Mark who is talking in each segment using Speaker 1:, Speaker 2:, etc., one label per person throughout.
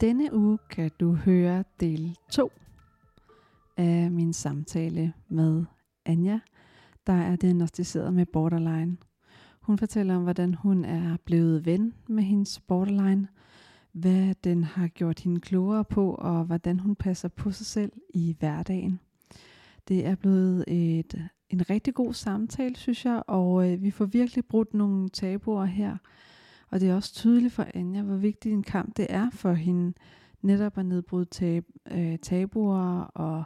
Speaker 1: Denne uge kan du høre del 2 af min samtale med Anja, der er diagnostiseret med borderline. Hun fortæller om, hvordan hun er blevet ven med hendes borderline, hvad den har gjort hende klogere på, og hvordan hun passer på sig selv i hverdagen. Det er blevet et, en rigtig god samtale, synes jeg, og øh, vi får virkelig brudt nogle tabuer her. Og det er også tydeligt for Anja, hvor vigtig en kamp det er for hende, netop at nedbryde tab, øh, tabuer og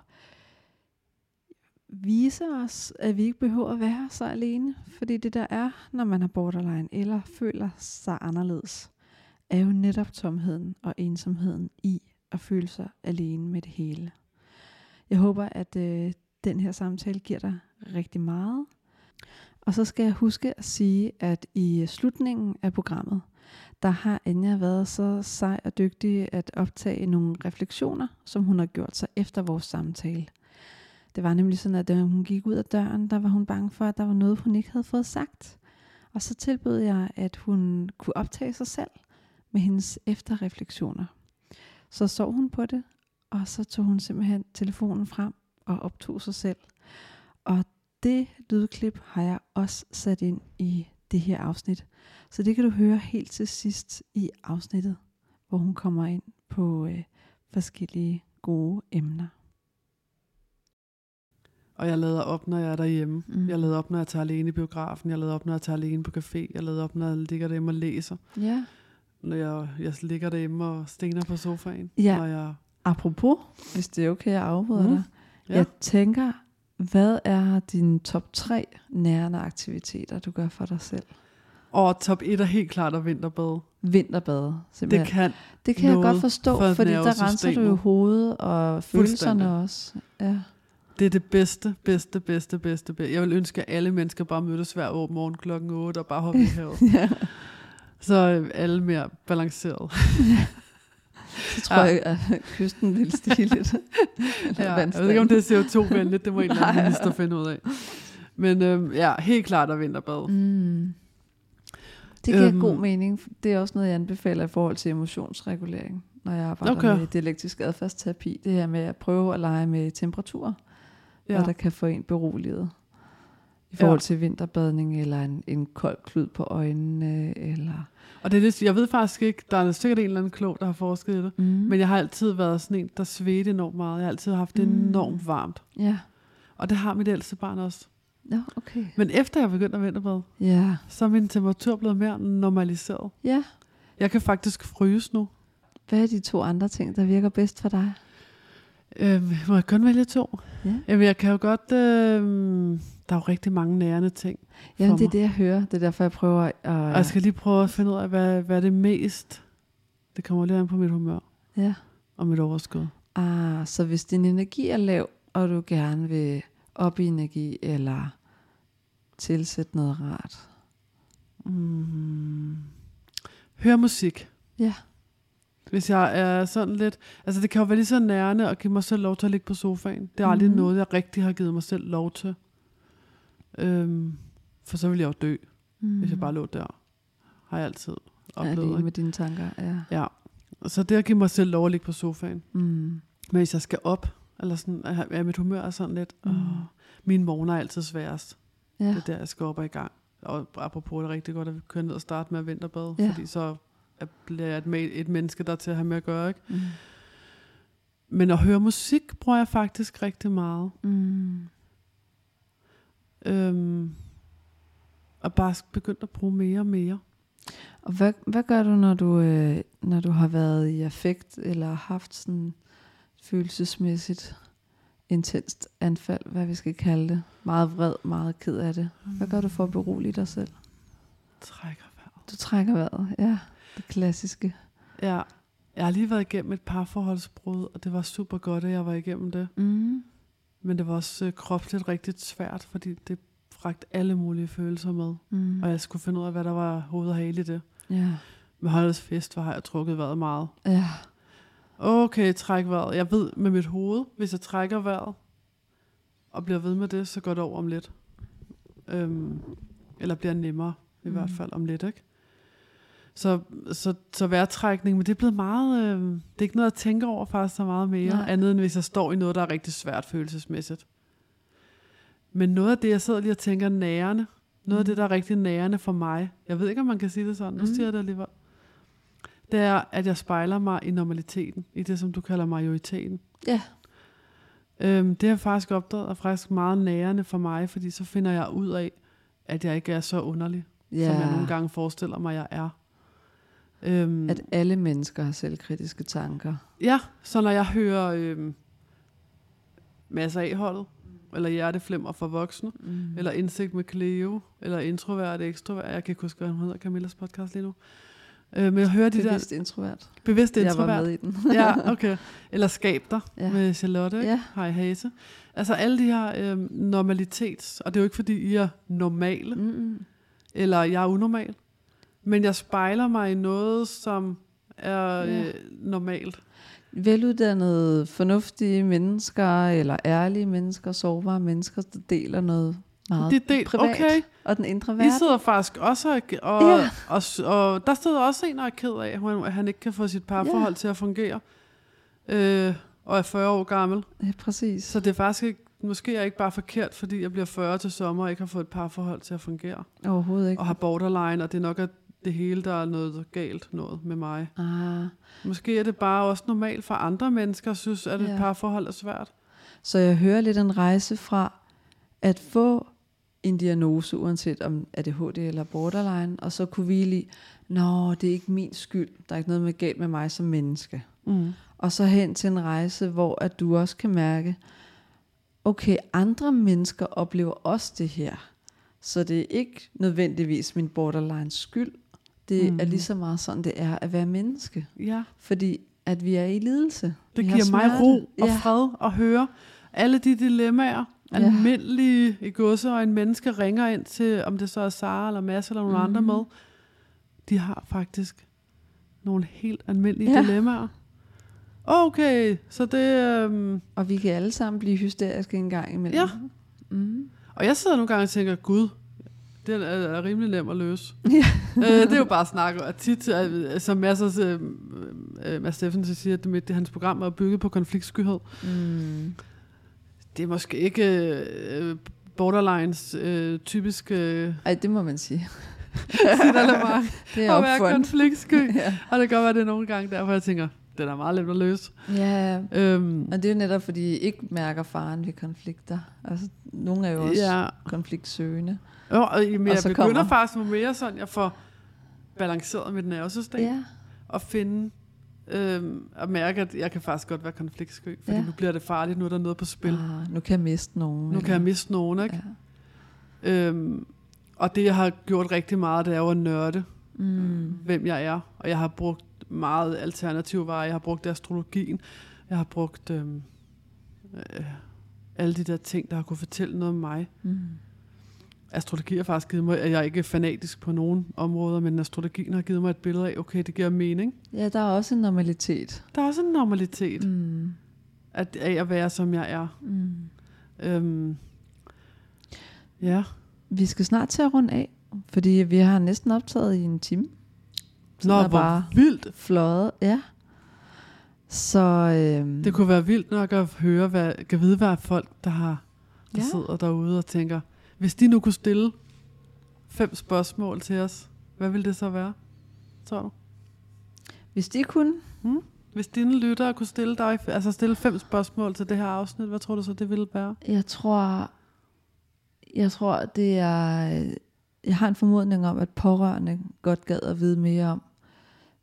Speaker 1: vise os, at vi ikke behøver at være så alene. Fordi det der er, når man har borderline eller føler sig anderledes, er jo netop tomheden og ensomheden i at føle sig alene med det hele. Jeg håber, at øh, den her samtale giver dig rigtig meget. Og så skal jeg huske at sige, at i øh, slutningen af programmet, der har Anja været så sej og dygtig at optage nogle refleksioner, som hun har gjort sig efter vores samtale. Det var nemlig sådan, at da hun gik ud af døren, der var hun bange for, at der var noget, hun ikke havde fået sagt. Og så tilbød jeg, at hun kunne optage sig selv med hendes efterrefleksioner. Så sov hun på det, og så tog hun simpelthen telefonen frem og optog sig selv. Og det lydklip har jeg også sat ind i det her afsnit. Så det kan du høre helt til sidst i afsnittet, hvor hun kommer ind på øh, forskellige gode emner.
Speaker 2: Og jeg lader op, når jeg er derhjemme.
Speaker 1: Mm.
Speaker 2: Jeg lader op, når jeg tager alene i biografen. Jeg lader op, når jeg tager alene på café. Jeg lader op, når jeg ligger derhjemme og læser.
Speaker 1: Ja.
Speaker 2: Når jeg, jeg ligger derhjemme og stener på sofaen.
Speaker 1: Ja.
Speaker 2: Når jeg,
Speaker 1: Apropos, hvis det er okay, jeg afbryder. Mm. dig.
Speaker 2: Ja.
Speaker 1: Jeg tænker, hvad er dine top 3 nærende aktiviteter, du gør for dig selv?
Speaker 2: og top 1 er helt klart at vinterbade.
Speaker 1: Vinterbade, simpelthen.
Speaker 2: Det kan
Speaker 1: det kan jeg godt forstå,
Speaker 2: for
Speaker 1: fordi der renser du jo hovedet og følelserne også. Ja.
Speaker 2: Det er det bedste, bedste, bedste, bedste, bedste. Jeg vil ønske, at alle mennesker bare mødtes hver år morgen klokken 8 og bare hoppe i havet.
Speaker 1: ja.
Speaker 2: Så er alle mere balanceret.
Speaker 1: Så tror
Speaker 2: Ja.
Speaker 1: jeg, at kysten vil stige lidt.
Speaker 2: Ja, jeg ved ikke, om det er CO2-venligt. Det må en eller anden minister finde ud af. Men øhm, ja, helt klart at vinterbade.
Speaker 1: Mm. Det giver
Speaker 2: Øhm.
Speaker 1: god mening. Det er også noget, jeg anbefaler i forhold til emotionsregulering, når jeg arbejder
Speaker 2: Okay.
Speaker 1: med dialektisk adfærdsterapi. Det her med at prøve at lege med temperaturer, ja.
Speaker 2: Ja.
Speaker 1: hvad der kan få en beroliget. I forhold
Speaker 2: Ja.
Speaker 1: til vinterbadning, eller en, en kold klud på øjnene, eller...
Speaker 2: Og det er lidt, jeg ved faktisk ikke, der er sikkert en eller anden klog, der har forsket i det.
Speaker 1: Mm.
Speaker 2: Men jeg har altid været sådan en, der svedte enormt meget. Jeg har altid haft det
Speaker 1: Mm.
Speaker 2: enormt varmt.
Speaker 1: Ja,
Speaker 2: Og det har mit ældste barn også.
Speaker 1: ja okay.
Speaker 2: Men efter jeg begyndte at vinterbade,
Speaker 1: Ja,
Speaker 2: så er min temperatur blevet mere normaliseret.
Speaker 1: ja.
Speaker 2: Jeg kan faktisk fryse nu.
Speaker 1: Hvad er de to andre ting, der virker bedst for dig?
Speaker 2: Øhm, må jeg kun vælge to?
Speaker 1: Ja.
Speaker 2: Jamen, jeg kan jo godt... Øhm, der er jo rigtig mange nærende ting.
Speaker 1: Jamen,
Speaker 2: for
Speaker 1: det er
Speaker 2: mig.
Speaker 1: det, jeg hører. Det er derfor, jeg prøver at...
Speaker 2: Og jeg skal lige prøve at finde ud af, hvad, hvad er det mest... Det kommer lige an på mit humør
Speaker 1: Ja.
Speaker 2: og mit overskud.
Speaker 1: Ah, så hvis din energi er lav, og du gerne vil op i energi, eller tilsætte noget rart.
Speaker 2: Mm. Hør musik.
Speaker 1: Ja.
Speaker 2: Hvis jeg er sådan lidt... Altså, det kan jo være lige så nærende at give mig selv lov til at ligge på sofaen. Det er aldrig
Speaker 1: Mhm.
Speaker 2: noget, jeg rigtig har givet mig selv lov til. Øhm, for så ville jeg jo dø,
Speaker 1: Mm.
Speaker 2: hvis jeg bare lå der. Har jeg altid oplevet.
Speaker 1: Alene
Speaker 2: ikke?
Speaker 1: med dine tanker, ja.
Speaker 2: Ja. Så det at give mig selv lov at ligge på sofaen.
Speaker 1: Mm.
Speaker 2: Men hvis jeg skal op, eller sådan, at mit humør er sådan lidt...
Speaker 1: Mm.
Speaker 2: Åh, mine morgener er altid sværest.
Speaker 1: Ja.
Speaker 2: Det er der, jeg skal op og i gang. Og apropos, det er rigtig godt at vi kører ned og starte med at vinterbade,
Speaker 1: Ja.
Speaker 2: ja. fordi så er- bliver jeg et, et menneske, der er til at have med at gøre. Ikke?
Speaker 1: Mm.
Speaker 2: Men at høre musik bruger jeg faktisk rigtig meget.
Speaker 1: Mm.
Speaker 2: Øhm, og bare begyndt at bruge mere og mere.
Speaker 1: Og hvad, hvad gør du, når du, øh, når du har været i affekt, eller haft sådan følelsesmæssigt intenst anfald, hvad vi skal kalde det? Meget vred, meget ked af det. Hvad gør du for at berolige dig selv?
Speaker 2: Trækker vejret.
Speaker 1: Du trækker vejret, ja. Det klassiske.
Speaker 2: Ja, jeg har lige været igennem et parforholdsbrud, og det var super godt, at jeg var igennem det.
Speaker 1: Mm.
Speaker 2: Men det var også øh, kropsligt rigtig svært, fordi det bragte alle mulige følelser med.
Speaker 1: Mm.
Speaker 2: Og jeg skulle finde ud af, hvad der var hoved og hale i det.
Speaker 1: Ja.
Speaker 2: Med holdets fest var har jeg trukket vejret meget.
Speaker 1: Ja.
Speaker 2: Okay, træk vejret. Jeg ved med mit hoved, hvis jeg trækker vejret, og bliver ved med det, så går det over om lidt. Øhm, eller bliver nemmere, i
Speaker 1: Mm.
Speaker 2: hvert fald om lidt, ikke? Så, så, så vejrtrækning, men det er blevet meget, øh, det er ikke noget at tænke over faktisk så meget mere,
Speaker 1: Nej.
Speaker 2: andet end hvis jeg står i noget, der er rigtig svært følelsesmæssigt. Men noget af det, jeg sidder lige og tænker nærende, noget af det, der er rigtig nærende for mig, jeg ved ikke, om man kan sige det sådan, nu
Speaker 1: Mm.
Speaker 2: siger jeg det alligevel, det er, at jeg spejler mig i normaliteten, i det, som du kalder majoriteten.
Speaker 1: Ja.
Speaker 2: Øhm, det har jeg faktisk opdaget, er faktisk meget nærende for mig, fordi så finder jeg ud af, at jeg ikke er så underlig,
Speaker 1: Ja,
Speaker 2: som jeg nogle gange forestiller mig, jeg er. Øhm,
Speaker 1: at alle mennesker har selvkritiske tanker.
Speaker 2: Ja, så når jeg hører øhm, masser af holdet, eller hjerteflimmer for voksne,
Speaker 1: Mm.
Speaker 2: eller indsigt med Cleo, eller introvert, ekstrovert, jeg kan ikke huske, hvad hun hedder, Camillas podcast lige nu. Øh, men jeg hører de der
Speaker 1: Bevidst introvert. Jeg var
Speaker 2: introvert.
Speaker 1: med i den.
Speaker 2: ja, okay. Eller skab dig
Speaker 1: Ja.
Speaker 2: med Charlotte,
Speaker 1: Ja.
Speaker 2: Hej Hase. Altså alle de her øhm, normalitets, og det er jo ikke fordi, I er normale. Mm. eller jeg er unormal, men jeg spejler mig i noget, som er
Speaker 1: Ja.
Speaker 2: øh, normalt.
Speaker 1: Veluddannede, fornuftige mennesker, eller ærlige mennesker, sårbare mennesker, der deler noget meget
Speaker 2: Det er det,
Speaker 1: privat.
Speaker 2: okay.
Speaker 1: Og den indre
Speaker 2: I
Speaker 1: verden.
Speaker 2: sidder faktisk også, og, og,
Speaker 1: Ja.
Speaker 2: ja. og, og der sidder også en, der er ked af, at han- ikke kan få sit parforhold
Speaker 1: Ja.
Speaker 2: til at fungere, øh, og er 40 år gammel.
Speaker 1: Ja, præcis.
Speaker 2: Så det er faktisk ikke, måske er jeg ikke bare forkert, fordi jeg bliver 40 til sommer og ikke har fået et parforhold til at fungere.
Speaker 1: Overhovedet ikke.
Speaker 2: Og har borderline, og det er nok at det hele, der er noget galt noget med mig.
Speaker 1: Ah.
Speaker 2: Måske er det bare også normalt for andre mennesker, synes, at et
Speaker 1: Ja.
Speaker 2: parforhold er svært.
Speaker 1: Så jeg hører lidt en rejse fra at få en diagnose, uanset om ADHD eller borderline, og så kunne hvile i, nå, det er ikke min skyld, der er ikke noget med galt med mig som menneske.
Speaker 2: Mm.
Speaker 1: Og så hen til en rejse, hvor at du også kan mærke, okay, andre mennesker oplever også det her. Så det er ikke nødvendigvis min borderlines skyld. Det
Speaker 2: Mhm.
Speaker 1: er lige så meget sådan, det er at være menneske.
Speaker 2: Ja.
Speaker 1: Fordi at vi er i lidelse.
Speaker 2: Det
Speaker 1: Vi
Speaker 2: giver mig ro og
Speaker 1: ja.
Speaker 2: fred at høre alle de dilemmaer,
Speaker 1: Ja.
Speaker 2: almindelige i godse, og en menneske ringer ind til, om det så er Sara eller Mads eller nogle
Speaker 1: Mhm.
Speaker 2: andre med. De har faktisk nogle helt almindelige
Speaker 1: Ja.
Speaker 2: ja. dilemmaer. Okay, så det... Øhm,
Speaker 1: Og vi kan alle sammen blive hysteriske en gang imellem.
Speaker 2: Ja.
Speaker 1: Mm.
Speaker 2: og jeg sidder nogle gange og tænker, gud, det er, er rimelig nem at løse.
Speaker 1: Ja.
Speaker 2: øh, det er jo bare at snakke. Og tit, øh, som Mads, øh, øh, Mads Steffensen siger, at det, det, hans program er bygget på konfliktskyhed.
Speaker 1: Mm.
Speaker 2: Det er måske ikke øh, borderlines øh, typisk øh,
Speaker 1: Ej, det må man sige.
Speaker 2: signalement
Speaker 1: Det er
Speaker 2: at være
Speaker 1: opfundet.
Speaker 2: konfliktsky.
Speaker 1: ja.
Speaker 2: Og det kan godt være, det er nogle gange derfor, jeg tænker, det er meget nemt at løse.
Speaker 1: ja,
Speaker 2: Øhm,
Speaker 1: og det er jo netop, fordi I ikke mærker faren ved konflikter. Altså, nogle er jo også ja. konfliktsøgende.
Speaker 2: Jo, og, men
Speaker 1: Og
Speaker 2: jeg begynder
Speaker 1: kommer-
Speaker 2: faktisk mere sådan, jeg får balanceret mit nervesystem.
Speaker 1: Ja.
Speaker 2: Og finde, øhm, og mærke, at jeg kan faktisk godt være konfliktsky. Fordi
Speaker 1: Ja.
Speaker 2: nu bliver det farligt, nu er der noget på spil.
Speaker 1: Ah, nu kan jeg miste nogen.
Speaker 2: Nu kan jeg miste nogen, ikke?
Speaker 1: Ja.
Speaker 2: Øhm, og det, jeg har gjort rigtig meget, det er jo at nørde,
Speaker 1: Mm.
Speaker 2: hvem jeg er. Og jeg har brugt meget alternative veje. Jeg har brugt astrologien. Jeg har brugt øhm, øh, alle de der ting, der har kunne fortælle noget om mig.
Speaker 1: Mm.
Speaker 2: Astrologi har faktisk givet mig, at jeg er ikke fanatisk på nogen områder, men astrologien har givet mig et billede af, okay, det giver mening.
Speaker 1: Ja, der er også en normalitet.
Speaker 2: Der er også en normalitet
Speaker 1: Mm.
Speaker 2: at, af at være, som jeg er.
Speaker 1: Mm.
Speaker 2: Øhm, ja.
Speaker 1: Vi skal snart til at runde af, fordi vi har næsten optaget i en time.
Speaker 2: Nå,
Speaker 1: er
Speaker 2: hvor
Speaker 1: bare
Speaker 2: vildt.
Speaker 1: fløjet. Ja. Så øhm,
Speaker 2: Det kunne være vildt nok at høre, hvad, kan vide, hvad folk, der har der
Speaker 1: ja.
Speaker 2: sidder derude og tænker, hvis de nu kunne stille fem spørgsmål til os, hvad ville det så være, tror du?
Speaker 1: hvis de kunne,
Speaker 2: Hvis dine lyttere kunne stille dig, altså stille fem spørgsmål til det her afsnit, hvad tror du så, det ville være?
Speaker 1: jeg tror, jeg tror, det er, jeg har en formodning om, at pårørende godt gad at vide mere om,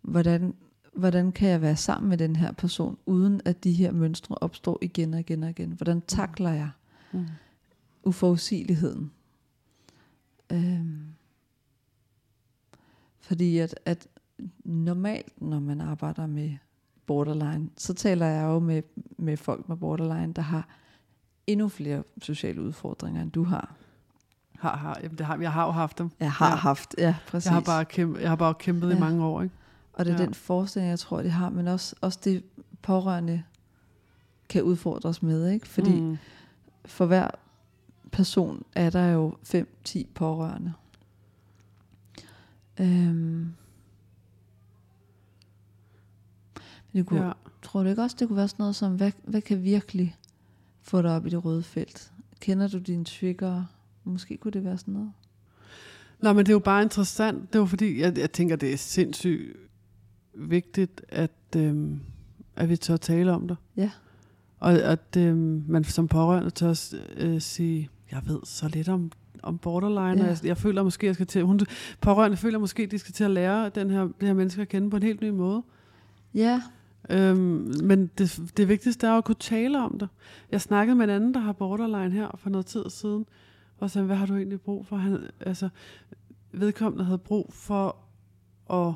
Speaker 1: hvordan, hvordan kan jeg være sammen med den her person, uden at de her mønstre opstår igen og igen og igen. Hvordan takler jeg
Speaker 2: Mm.
Speaker 1: Uforudsigeligheden? Øhm, fordi at, at normalt, når man arbejder med borderline, så taler jeg jo med, med folk med borderline, der har endnu flere sociale udfordringer, end du har.
Speaker 2: Har, har, jamen det har, jeg har jo haft dem.
Speaker 1: Jeg har ja. Haft, ja, præcis.
Speaker 2: Jeg har bare kæmpet, jeg har bare kæmpet ja. I mange år. Ikke?
Speaker 1: Og det er
Speaker 2: Ja.
Speaker 1: den forestilling, jeg tror, de har, men også, også det pårørende kan udfordres med, ikke? Fordi. Mm. for hver person er der jo 5-10 pårørende. Øhm, Det kunne,
Speaker 2: Ja.
Speaker 1: Tror du ikke også, det kunne være sådan noget som, hvad, hvad kan virkelig få dig op i det røde felt? Kender du dine trigger? Måske kunne det være sådan noget.
Speaker 2: Nå, men det er jo bare interessant. Det var fordi, jeg, jeg tænker, det er sindssygt vigtigt, at, øhm, at vi tør tale om det.
Speaker 1: Ja.
Speaker 2: Og at øhm, man som pårørende tør øh, sige, jeg ved så lidt om, om borderline,
Speaker 1: Ja.
Speaker 2: og jeg, jeg føler måske, jeg skal til, hun, pårørende føler måske, de skal til at lære den her, det her menneske at kende på en helt ny måde.
Speaker 1: Ja,
Speaker 2: Øhm, men det, det vigtigste er at kunne tale om det. Jeg snakkede med en anden, der har borderline her for noget tid siden, og sagde, hvad har du egentlig brug for? Han, altså, vedkommende havde brug for at,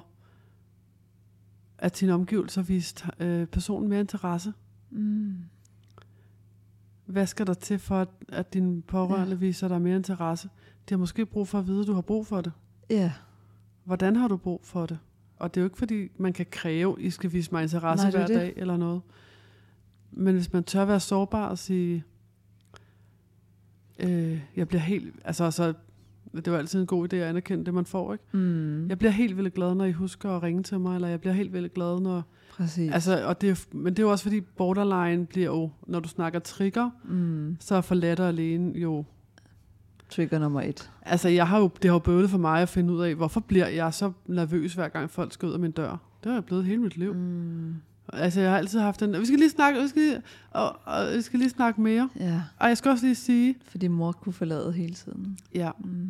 Speaker 2: at sine omgivelser viste øh, personen mere interesse.
Speaker 1: mm.
Speaker 2: Hvad skal der til for, at, at dine pårørende
Speaker 1: Ja.
Speaker 2: viser dig mere interesse? De har måske brug for at vide, at du har brug for det.
Speaker 1: ja.
Speaker 2: Hvordan har du brug for det? Og det er jo ikke fordi, man kan kræve, I skal vise mig interesse
Speaker 1: Nej, er
Speaker 2: hver
Speaker 1: det.
Speaker 2: dag eller noget. Men hvis man tør være sårbar og sige, øh, jeg bliver helt, altså, altså det er jo altid en god idé at anerkende det, man får, ikke?
Speaker 1: Mm.
Speaker 2: Jeg bliver helt vildt glad, når I husker at ringe til mig, eller jeg bliver helt vildt glad, når...
Speaker 1: Præcis.
Speaker 2: Altså, og det er, men det er jo også fordi, borderline bliver jo, når du snakker trigger,
Speaker 1: mm.
Speaker 2: så er for let og alene jo...
Speaker 1: Trigger nummer et.
Speaker 2: Altså, jeg har jo, det har jo bøvlet for mig at finde ud af, hvorfor bliver jeg så nervøs, hver gang folk skal ud af min dør. Det har jeg blevet hele mit liv.
Speaker 1: Mm.
Speaker 2: Altså, jeg har altid haft den... Vi skal lige snakke, vi skal lige, og, og, vi skal lige snakke mere.
Speaker 1: Ja,
Speaker 2: Og jeg skal også lige sige...
Speaker 1: fordi mor kunne forlade hele tiden.
Speaker 2: Ja,
Speaker 1: Mm.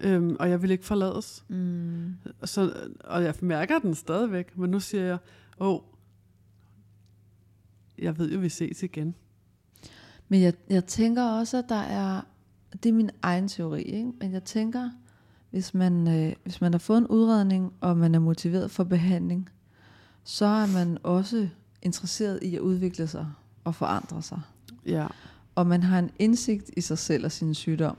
Speaker 2: øhm, og jeg vil ikke forlades.
Speaker 1: Mm.
Speaker 2: Så, og jeg mærker den stadigvæk, men nu siger jeg, åh, jeg ved jo, vi ses igen.
Speaker 1: Men jeg, jeg tænker også, at der er, det er min egen teori, ikke? men jeg tænker, hvis man, øh, hvis man har fået en udredning, og man er motiveret for behandling, så er man også interesseret i at udvikle sig og forandre sig.
Speaker 2: Ja.
Speaker 1: Og man har en indsigt i sig selv og sin sygdom.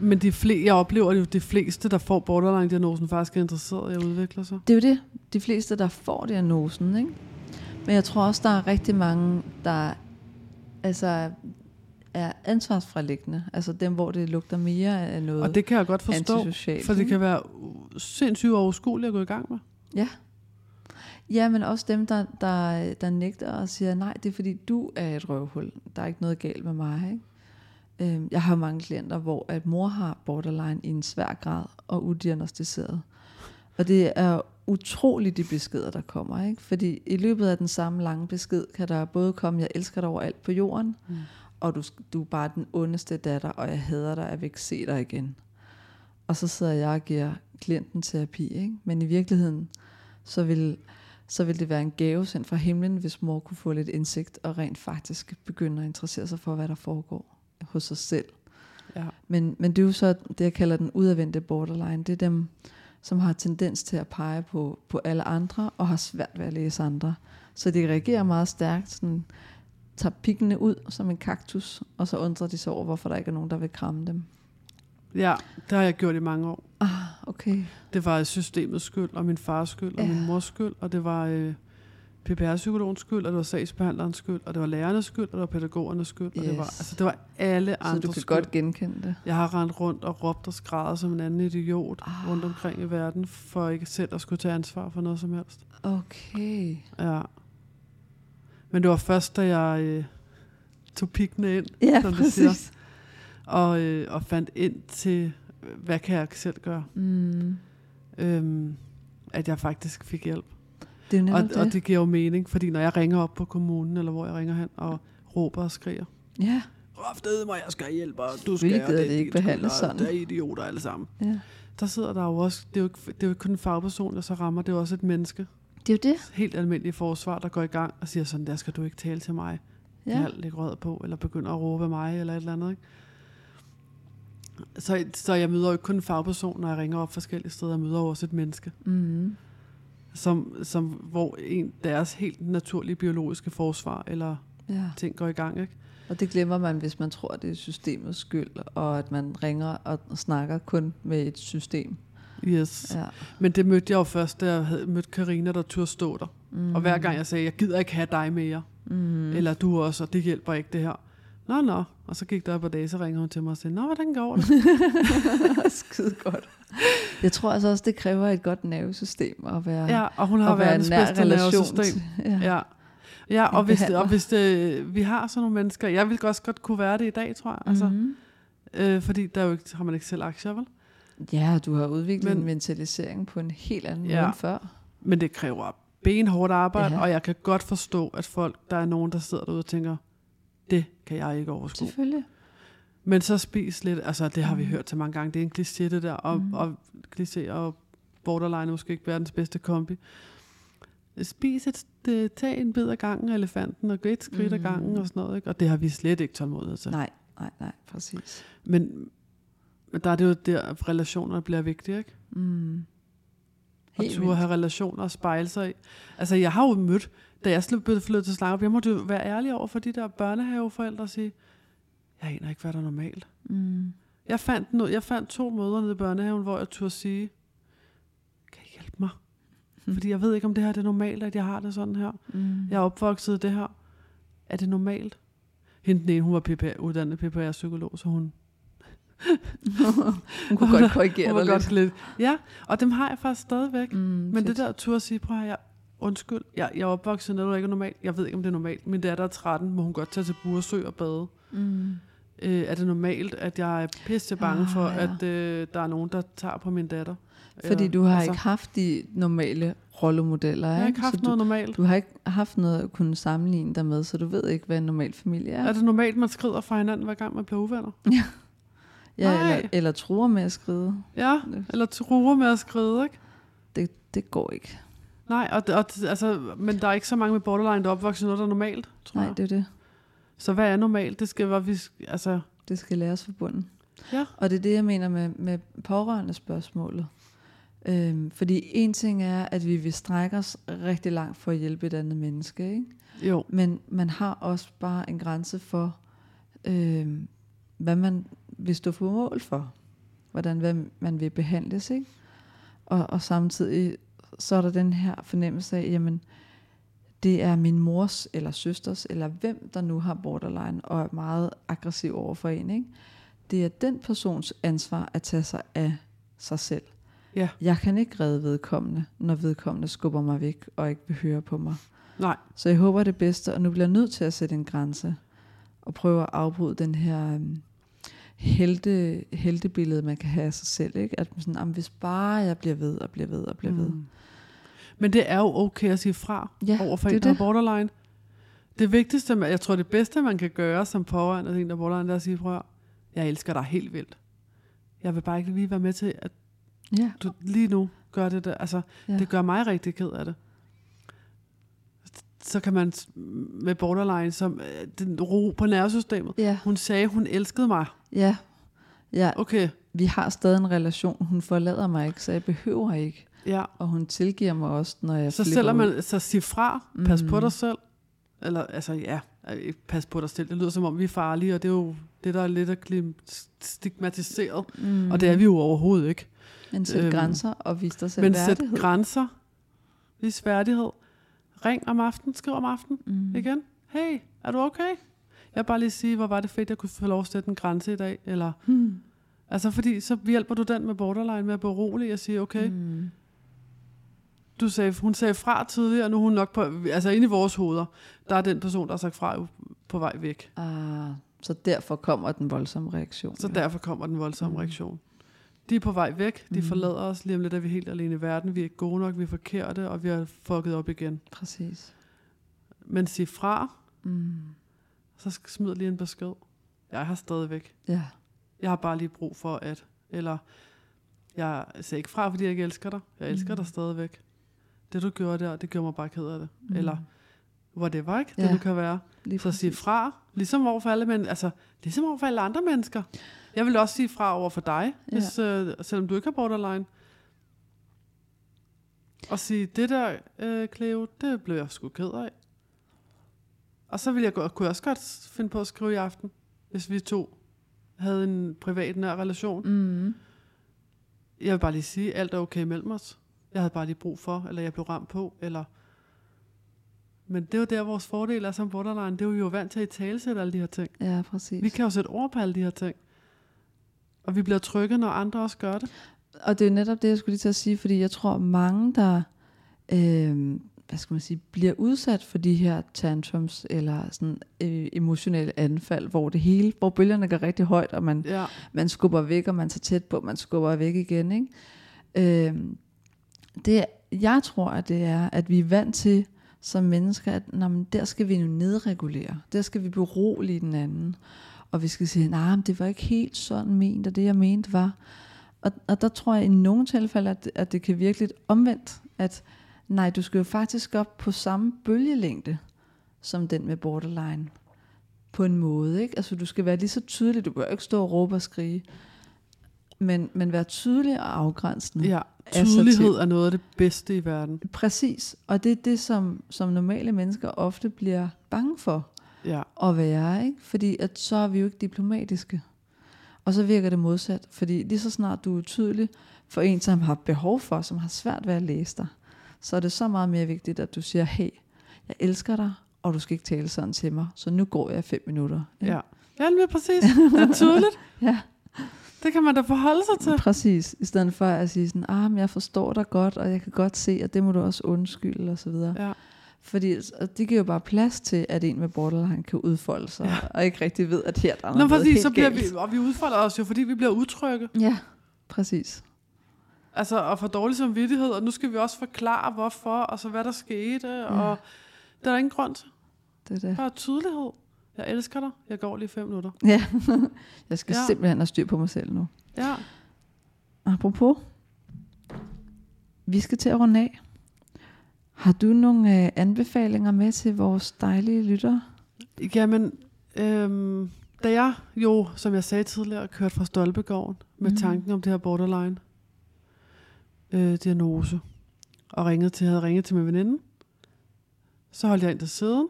Speaker 2: Men de fle, jeg oplever det jo, de fleste, der får borderline-diagnosen, faktisk er interesseret i at udvikle sig.
Speaker 1: Det er jo det, de fleste, der får diagnosen. Ikke? Men jeg tror også, der er rigtig mange, der altså, er ansvarsfralæggende. Altså dem, hvor det lugter mere af noget
Speaker 2: Og det kan jeg godt forstå, for det kan være sindssygt overskueligt at gå i gang med.
Speaker 1: Ja. Ja, men også dem, der, der, der nægter og siger, nej, det er fordi, du er et røvhul. Der er ikke noget galt med mig. Ikke? Øhm, Jeg har mange klienter, hvor at mor har borderline i en svær grad og udiagnostiseret. Og det er utroligt de beskeder, der kommer. Ikke? Fordi i løbet af den samme lange besked, kan der både komme, jeg elsker dig overalt på jorden, mm. og du, du er bare den ondeste datter, og jeg hader dig, jeg vil ikke se dig igen. Og så sidder jeg og giver klienten terapi. Ikke? Men i virkeligheden, så vil, så vil det være en gave sendt fra himlen, hvis mor kunne få lidt indsigt og rent faktisk begynde at interessere sig for, hvad der foregår hos sig selv.
Speaker 2: Ja.
Speaker 1: Men, men det er jo så det, jeg kalder den udadvendte borderline. Det er dem, som har tendens til at pege på, på alle andre og har svært ved at læse andre. Så de reagerer meget stærkt, sådan, tager pikkene ud som en kaktus, og så undrer de sig over, hvorfor der ikke er nogen, der vil kramme dem.
Speaker 2: Ja, det har jeg gjort i mange år.
Speaker 1: Ah, okay.
Speaker 2: Det var systemets skyld, og min fars skyld, og
Speaker 1: Ja.
Speaker 2: min mors skyld, og det var øh, PPR-psykologens skyld, og det var sagsbehandlerens skyld, og det var lærernes skyld, og det var pædagogernes skyld, og det var,
Speaker 1: Yes.
Speaker 2: altså, det var alle
Speaker 1: Så
Speaker 2: andres
Speaker 1: du kan
Speaker 2: skyld.
Speaker 1: godt genkende det.
Speaker 2: Jeg har rendt rundt og råbt og skræddet som en anden idiot
Speaker 1: Ah.
Speaker 2: rundt omkring i verden, for ikke selv at skulle tage ansvar for noget som helst.
Speaker 1: Okay.
Speaker 2: Ja. Men det var først, da jeg øh, tog pikkene ind,
Speaker 1: Ja,
Speaker 2: som du siger,
Speaker 1: præcis.
Speaker 2: Og, øh, og fandt ind til, hvad kan jeg selv gøre,
Speaker 1: Mm.
Speaker 2: øhm, at jeg faktisk fik hjælp.
Speaker 1: Det er
Speaker 2: Og,
Speaker 1: det.
Speaker 2: og det giver jo mening, fordi når jeg ringer op på kommunen, eller hvor jeg ringer hen, og råber og skriger,
Speaker 1: Ja,
Speaker 2: Kraftede mig, jeg skal hjælpe, og du skal
Speaker 1: gider
Speaker 2: og
Speaker 1: det ikke behandles sådan.
Speaker 2: Det er idioter alle sammen.
Speaker 1: ja.
Speaker 2: Der sidder der jo også, det er jo ikke, det er jo ikke kun en fagperson, der så rammer, det er jo også et menneske.
Speaker 1: Det er jo det.
Speaker 2: Helt almindelig forsvar, der går i gang og siger sådan, der skal du ikke tale til mig. Ja. Kan lægge rød på, eller begynder at råbe mig, eller et eller andet. Ikke? Så, så jeg møder jo ikke kun en fagperson, når jeg ringer op forskellige steder. Jeg møder også et menneske,
Speaker 1: Mm.
Speaker 2: som, som, hvor en, deres helt naturlige biologiske forsvar eller
Speaker 1: Ja.
Speaker 2: ting går i gang. Ikke?
Speaker 1: Og det glemmer man, hvis man tror, det er systemets skyld, og at man ringer og snakker kun med et system.
Speaker 2: Yes. Ja. Men det mødte jeg jo først, da jeg havde mødt Karina, der turde stå der. Mm. Og hver gang jeg sagde, jeg gider ikke have dig mere,
Speaker 1: mm.
Speaker 2: eller du også, og det hjælper ikke det her. Nå, nå. Og så gik der på dage, så ringer hun til mig og sagde, Nå, hvordan går det?
Speaker 1: Skide godt. Jeg tror altså også, det kræver et godt nervesystem at være,
Speaker 2: ja, og hun har
Speaker 1: at være
Speaker 2: verdens
Speaker 1: nær
Speaker 2: bedste
Speaker 1: relation.
Speaker 2: nervesystem.
Speaker 1: Ja.
Speaker 2: Ja. Ja, og hvis, det, og hvis det, vi har sådan nogle mennesker, jeg vil også godt kunne være det i dag, tror jeg. Altså,
Speaker 1: Mhm.
Speaker 2: øh, fordi der er jo ikke, har man ikke selv aktier, vel?
Speaker 1: ja, du har udviklet
Speaker 2: Men-
Speaker 1: Men, en mentalisering på en helt anden
Speaker 2: Ja.
Speaker 1: måde end før.
Speaker 2: Men det kræver benhårdt arbejde,
Speaker 1: Ja.
Speaker 2: og jeg kan godt forstå, at folk, der er nogen, der sidder derude og tænker, det kan jeg ikke overskue.
Speaker 1: Selvfølgelig.
Speaker 2: Men så spis lidt, altså det har vi
Speaker 1: Mm.
Speaker 2: hørt så mange gange, det er en kliché det der, og,
Speaker 1: Mm.
Speaker 2: og kliché og borderline er måske ikke verdens bedste kombi. Spis et, det, tag en bid af gangen af elefanten, og gå et skridt mm. af gangen og sådan noget, ikke? og det har vi slet ikke tålmodighed til.
Speaker 1: Nej, nej, nej, præcis.
Speaker 2: Men, der er det jo der, relationer bliver vigtige, ikke?
Speaker 1: Mm.
Speaker 2: Og
Speaker 1: Helt
Speaker 2: turde
Speaker 1: vildt.
Speaker 2: have relationer og spejle sig i. Altså, jeg har jo mødt, da jeg flyttet til Slangerup, jeg måtte jo være ærlig over for de der børnehaveforældre og sige, jeg aner ikke, hvad der er normalt.
Speaker 1: Mm.
Speaker 2: Jeg fandt, noget, jeg fandt to møder nede i børnehaven, hvor jeg turde sige, kan I hjælpe mig?
Speaker 1: Hmm.
Speaker 2: Fordi jeg ved ikke, om det her det er normalt, at jeg har det sådan her.
Speaker 1: Mm.
Speaker 2: Jeg er opvokset det her. Er det normalt? Hende den ene, hun var PPR, uddannet PPR-psykolog, så hun,
Speaker 1: Hun kunne godt korrigere
Speaker 2: hun
Speaker 1: dig
Speaker 2: godt
Speaker 1: lidt.
Speaker 2: lidt. Ja, og dem har jeg faktisk stadigvæk.
Speaker 1: Mm,
Speaker 2: Men
Speaker 1: fedt.
Speaker 2: det der tur at sige, prøv at jeg, undskyld, jeg, jeg er opvokset noget, der ikke er normalt. Jeg ved ikke, om det er normalt. Min datter er 13, må hun godt tage til Buresø og bade.
Speaker 1: Mm.
Speaker 2: Øh, er det normalt, at jeg er pisse bange
Speaker 1: Ah,
Speaker 2: for,
Speaker 1: ja.
Speaker 2: at øh, der er nogen, der tager på min datter?
Speaker 1: Fordi
Speaker 2: Eller-
Speaker 1: du har
Speaker 2: altså,
Speaker 1: ikke haft de normale rollemodeller,
Speaker 2: Jeg har
Speaker 1: ikke?
Speaker 2: ikke haft
Speaker 1: så
Speaker 2: noget
Speaker 1: du,
Speaker 2: normalt.
Speaker 1: du har ikke haft noget at kunne sammenligne dig med, så du ved ikke, hvad en normal familie er.
Speaker 2: Er det normalt, man skrider fra hinanden, hver gang man bliver uvenner?
Speaker 1: ja,
Speaker 2: Nej.
Speaker 1: eller, eller truer med at skride.
Speaker 2: Ja, eller truer med at skride, ikke?
Speaker 1: Det, det går ikke.
Speaker 2: Nej, og, og, altså, men der er ikke så mange med borderline, der er opvokset i noget, der er normalt, tror
Speaker 1: Nej,
Speaker 2: jeg.
Speaker 1: det er det.
Speaker 2: Så hvad er normalt? Det skal være, vi, altså,
Speaker 1: Det skal læres fra bunden.
Speaker 2: Ja.
Speaker 1: Og det er det, jeg mener med, med pårørende spørgsmålet. Øhm, fordi en ting er, at vi vil strække os rigtig langt for at hjælpe et andet menneske. Ikke?
Speaker 2: jo,
Speaker 1: Men man har også bare en grænse for, øhm, hvad man vil stå på mål for. Hvordan hvad man vil behandles. Ikke? Og, og samtidig så er der den her fornemmelse af, jamen, det er min mors eller søsters, eller hvem der nu har borderline, og er meget aggressiv over for en. Ikke? Det er den persons ansvar at tage sig af sig selv.
Speaker 2: Ja.
Speaker 1: Jeg kan ikke redde vedkommende, når vedkommende skubber mig væk og ikke vil høre på mig.
Speaker 2: nej,
Speaker 1: Så jeg håber det bedste, og nu bliver jeg nødt til at sætte en grænse og prøve at afbryde den her um, helte, heltebillede, man kan have af sig selv. Ikke? At man sådan, "Jamen, hvis bare jeg bliver ved og bliver ved og bliver mm. ved.
Speaker 2: Men det er jo okay at sige fra
Speaker 1: Ja,
Speaker 2: over for en, der
Speaker 1: det.
Speaker 2: borderline. Det vigtigste, jeg tror det bedste, man kan gøre som pårørende af en, der borderline, det er at sige, prøv jeg elsker dig helt vildt. Jeg vil bare ikke lige være med til, at
Speaker 1: Ja,
Speaker 2: du lige nu gør det der. Altså,
Speaker 1: ja.
Speaker 2: det gør mig rigtig ked af det. Så kan man med borderline, som øh, den ro på nervesystemet.
Speaker 1: ja,
Speaker 2: Hun sagde, hun elskede mig.
Speaker 1: ja. ja,
Speaker 2: Okay,
Speaker 1: vi har stadig en relation. Hun forlader mig ikke, så jeg behøver ikke.
Speaker 2: Ja.
Speaker 1: Og hun tilgiver mig også, når jeg
Speaker 2: Så selvom man så sig fra, pas på
Speaker 1: Mm.
Speaker 2: dig selv. Eller altså ja, pas på dig selv. Det lyder som om vi er farlige, og det er jo det, der er lidt stigmatiseret.
Speaker 1: Mm.
Speaker 2: Og det er vi jo overhovedet ikke.
Speaker 1: Men sæt
Speaker 2: Øhm,
Speaker 1: grænser og vis dig selv
Speaker 2: Men sæt grænser. Vis værdighed. Ring om aftenen, skriv om aftenen
Speaker 1: mm.
Speaker 2: igen. Hey, er du okay? Jeg vil bare lige sige, hvor var det fedt, jeg kunne få lov at sætte en grænse i dag. Eller,
Speaker 1: Mm.
Speaker 2: altså fordi, så hjælper du den med borderline med at berolige og sige, okay,
Speaker 1: Mm.
Speaker 2: Du sagde, hun sagde fra tidligere, og nu er hun nok på, altså inde i vores hoveder, der er den person, der har sagt fra jo på vej væk.
Speaker 1: Ah, så derfor kommer den voldsomme reaktion.
Speaker 2: Så
Speaker 1: jo.
Speaker 2: derfor kommer den voldsomme
Speaker 1: Mm.
Speaker 2: reaktion. De er på vej væk, de
Speaker 1: Mm.
Speaker 2: forlader os, lige om lidt er vi helt alene i verden, vi er ikke gode nok, vi er forkerte, og vi har fucket op igen.
Speaker 1: Præcis.
Speaker 2: Men sig fra,
Speaker 1: Mm.
Speaker 2: så smid lige en besked. Jeg har stadigvæk.
Speaker 1: Ja.
Speaker 2: Jeg har bare lige brug for at, eller jeg siger ikke fra, fordi jeg ikke elsker dig. Jeg elsker
Speaker 1: Mm.
Speaker 2: dig stadigvæk. Det du gjorde der, det gjorde mig bare ked af det.
Speaker 1: Mm.
Speaker 2: Eller whatever, ikke? Det
Speaker 1: Ja,
Speaker 2: nu kan være.
Speaker 1: Lige
Speaker 2: Så sig
Speaker 1: præcis.
Speaker 2: fra, ligesom over for alle, men, altså, ligesom over for alle andre mennesker. Jeg vil også sige fra over for dig,
Speaker 1: Ja.
Speaker 2: hvis, øh, selvom du ikke har borderline. Og sige, det der, øh, Cleo, det blev jeg sgu ked af. Og så ville jeg, godt- kunne jeg også godt finde på at skrive i aften, hvis vi to havde en privat nær relation.
Speaker 1: Mm.
Speaker 2: Jeg vil bare lige sige, alt er okay mellem os. Jeg havde bare lige brug for, eller jeg blev ramt på, eller Men det er jo der, vores fordel er som borderline. Det er jo, jo vant til at talesætte alle de her ting.
Speaker 1: Ja, præcis.
Speaker 2: Vi kan jo sætte ord på alle de her ting. Og vi bliver trygge, når andre også gør det.
Speaker 1: Og det er jo netop det, jeg skulle lige til at sige, fordi jeg tror, mange, der øh, hvad skal man sige, bliver udsat for de her tantrums, eller sådan øh, emotionelle anfald, hvor det hele, hvor bølgerne går rigtig højt, og man,
Speaker 2: Ja,
Speaker 1: man skubber væk, og man tager tæt på, man skubber væk igen. Ikke? Øh, det, jeg tror, at det er, at vi er vant til som mennesker, at når men der skal vi nu nedregulere. Der skal vi berolige den anden. Og vi skal sige, nej, nah, det var ikke helt sådan ment, og det jeg mente var. Og, og der tror jeg i nogle tilfælde, at, at det kan virkelig omvendt, at nej, du skal jo faktisk op på samme bølgelængde, som den med borderline. På en måde, ikke? Altså du skal være lige så tydelig, du bør ikke stå og råbe og skrige, men, men være tydelig og afgrænsende.
Speaker 2: ja.
Speaker 1: så
Speaker 2: Tydelighed
Speaker 1: til-
Speaker 2: er noget af det bedste i verden.
Speaker 1: Præcis, og det er det, som, som normale mennesker ofte bliver bange for
Speaker 2: Ja,
Speaker 1: at være, ikke? fordi at så er vi jo ikke diplomatiske. Og så virker det modsat, fordi lige så snart du er tydelig for en, som har behov for, som har svært ved at læse dig, så er det så meget mere vigtigt, at du siger, hey, jeg elsker dig, og du skal ikke tale sådan til mig, så nu går jeg fem minutter. ikke?
Speaker 2: ja. Ja, men præcis. Det er tydeligt.
Speaker 1: ja.
Speaker 2: Det kan man da forholde sig til.
Speaker 1: Præcis, i stedet for at sige sådan, ah, men jeg forstår dig godt, og jeg kan godt se, at det må du også undskylde, og så videre.
Speaker 2: Ja.
Speaker 1: Fordi og det giver jo bare plads til, at en med borderline kan udfolde sig, ja. og ikke rigtig ved, at her der er
Speaker 2: Nå,
Speaker 1: noget
Speaker 2: præcis, så bliver
Speaker 1: galt.
Speaker 2: vi, og vi udfolder os jo, fordi vi bliver utrygge.
Speaker 1: Ja, præcis.
Speaker 2: Altså, og for dårlig samvittighed, og nu skal vi også forklare, hvorfor, og så hvad der skete, ja. og der er ingen grund til.
Speaker 1: Det er det.
Speaker 2: Bare tydelighed. Jeg elsker dig. Jeg går lige fem minutter.
Speaker 1: Ja, jeg skal
Speaker 2: Ja.
Speaker 1: simpelthen have styr på mig selv nu.
Speaker 2: Ja.
Speaker 1: Apropos, vi skal til at runde af. Har du nogle øh, anbefalinger med til vores dejlige lyttere?
Speaker 2: Jamen, øhm, da jeg jo, som jeg sagde tidligere, kørte fra Stolpegården med
Speaker 1: Mhm.
Speaker 2: tanken om det her borderline øh, diagnose, og ringede til, havde ringet til min veninde, så holdt jeg ind til siden,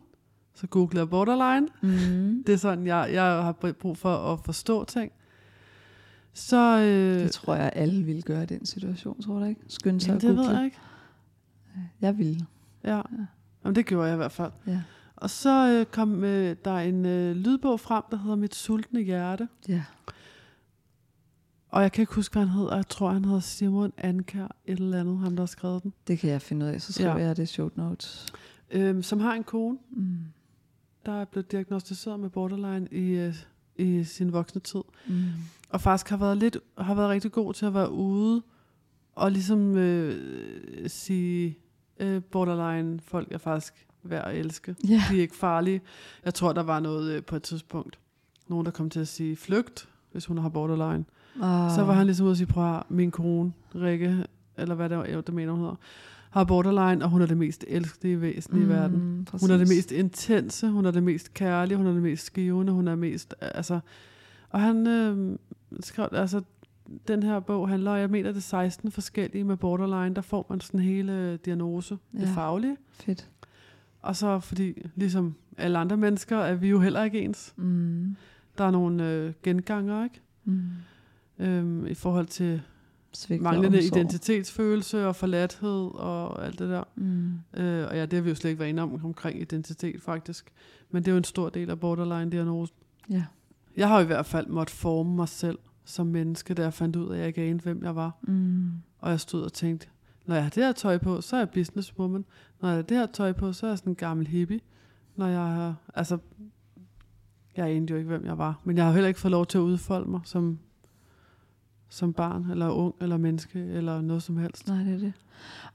Speaker 2: så googlede jeg borderline.
Speaker 1: Mm.
Speaker 2: Det er sådan, jeg, jeg har brug for at forstå ting. Så, øh,
Speaker 1: Det tror jeg, alle ville gøre i den situation, tror du ikke? Skynde sig
Speaker 2: jamen,
Speaker 1: at
Speaker 2: det ved jeg ikke.
Speaker 1: Jeg ville.
Speaker 2: Ja. Jamen, det gjorde jeg i hvert fald.
Speaker 1: Ja.
Speaker 2: Og så øh, kom øh, der en øh, lydbog frem, der hedder Mit sultne hjerte.
Speaker 1: Ja.
Speaker 2: Og jeg kan ikke huske, hvad han hedder. Jeg tror, han hedder Simon Anker, et eller andet, ham der har skrevet den.
Speaker 1: Det kan jeg finde ud af, så skriver
Speaker 2: Ja.
Speaker 1: ja. jeg det i show notes.
Speaker 2: Øhm, som har en kone,
Speaker 1: Mm.
Speaker 2: Der er blevet diagnostiseret med borderline i, øh, i sin voksne tid.
Speaker 1: Mm.
Speaker 2: Og faktisk har været, lidt, har været rigtig god til at være ude og ligesom øh, sige, øh, borderline folk er faktisk værd at elske.
Speaker 1: Ja.
Speaker 2: De er ikke farlige. Jeg tror, der var noget øh, på et tidspunkt. Nogen, der kom til at sige flygt, hvis hun har borderline.
Speaker 1: Og,
Speaker 2: Så var han ligesom ude og sige, prøv min kone, Rikke, eller hvad det var, det mener hun hedder, har borderline, og hun er det mest elskede væsen mm, i verden. Hun er det mest intense, hun er det mest kærlige, hun er det mest skivende, hun er mest, altså, og han øh, skrev, altså, den her bog handler, jeg mener, det er 16 forskellige med borderline, der får man sådan hele diagnose, ja. det faglige.
Speaker 1: Fedt.
Speaker 2: Og så fordi, ligesom alle andre mennesker, er vi jo heller ikke ens.
Speaker 1: Mm.
Speaker 2: Der er nogle øh, genganger, ikke?
Speaker 1: Mm.
Speaker 2: Øhm, I forhold til
Speaker 1: Svigt og
Speaker 2: manglende
Speaker 1: omsorg.
Speaker 2: identitetsfølelse og forladthed og alt det der.
Speaker 1: Mm.
Speaker 2: Øh, og ja, det har vi jo slet ikke været inde om omkring identitet faktisk. Men det er jo en stor del af borderline-diagnosen.
Speaker 1: Ja.
Speaker 2: Jeg har i hvert fald måttet forme mig selv som menneske, da jeg fandt ud af, at jeg ikke anede, hvem jeg var.
Speaker 1: Mm.
Speaker 2: Og jeg stod og tænkte, når jeg har det her tøj på, så er jeg businesswoman. Når jeg har det her tøj på, så er jeg sådan en gammel hippie. Når jeg har, altså, jeg anede jo ikke, hvem jeg var. Men jeg har heller ikke fået lov til at udfolde mig som, som barn, eller ung, eller menneske, eller noget som helst.
Speaker 1: Nej, det er det.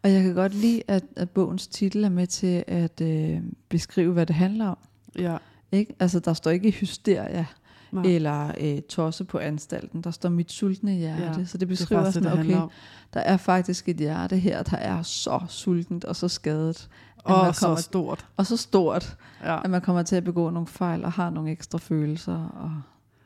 Speaker 1: Og jeg kan godt lide, at, at bogens titel er med til at øh, beskrive, hvad det handler om.
Speaker 2: Ja,
Speaker 1: Ikke? Altså, der står ikke hysteria
Speaker 2: nej,
Speaker 1: eller øh, tosse på anstalten. Der står mit sultne hjerte.
Speaker 2: Ja,
Speaker 1: så det
Speaker 2: er
Speaker 1: beskriver
Speaker 2: det,
Speaker 1: sådan,
Speaker 2: det
Speaker 1: okay,
Speaker 2: om.
Speaker 1: der er faktisk et hjerte her, der er så sultent og så skadet.
Speaker 2: Og
Speaker 1: man
Speaker 2: så
Speaker 1: kommer-
Speaker 2: stort.
Speaker 1: Og så stort,
Speaker 2: Ja.
Speaker 1: at man kommer til at begå nogle fejl og har nogle ekstra følelser. Og,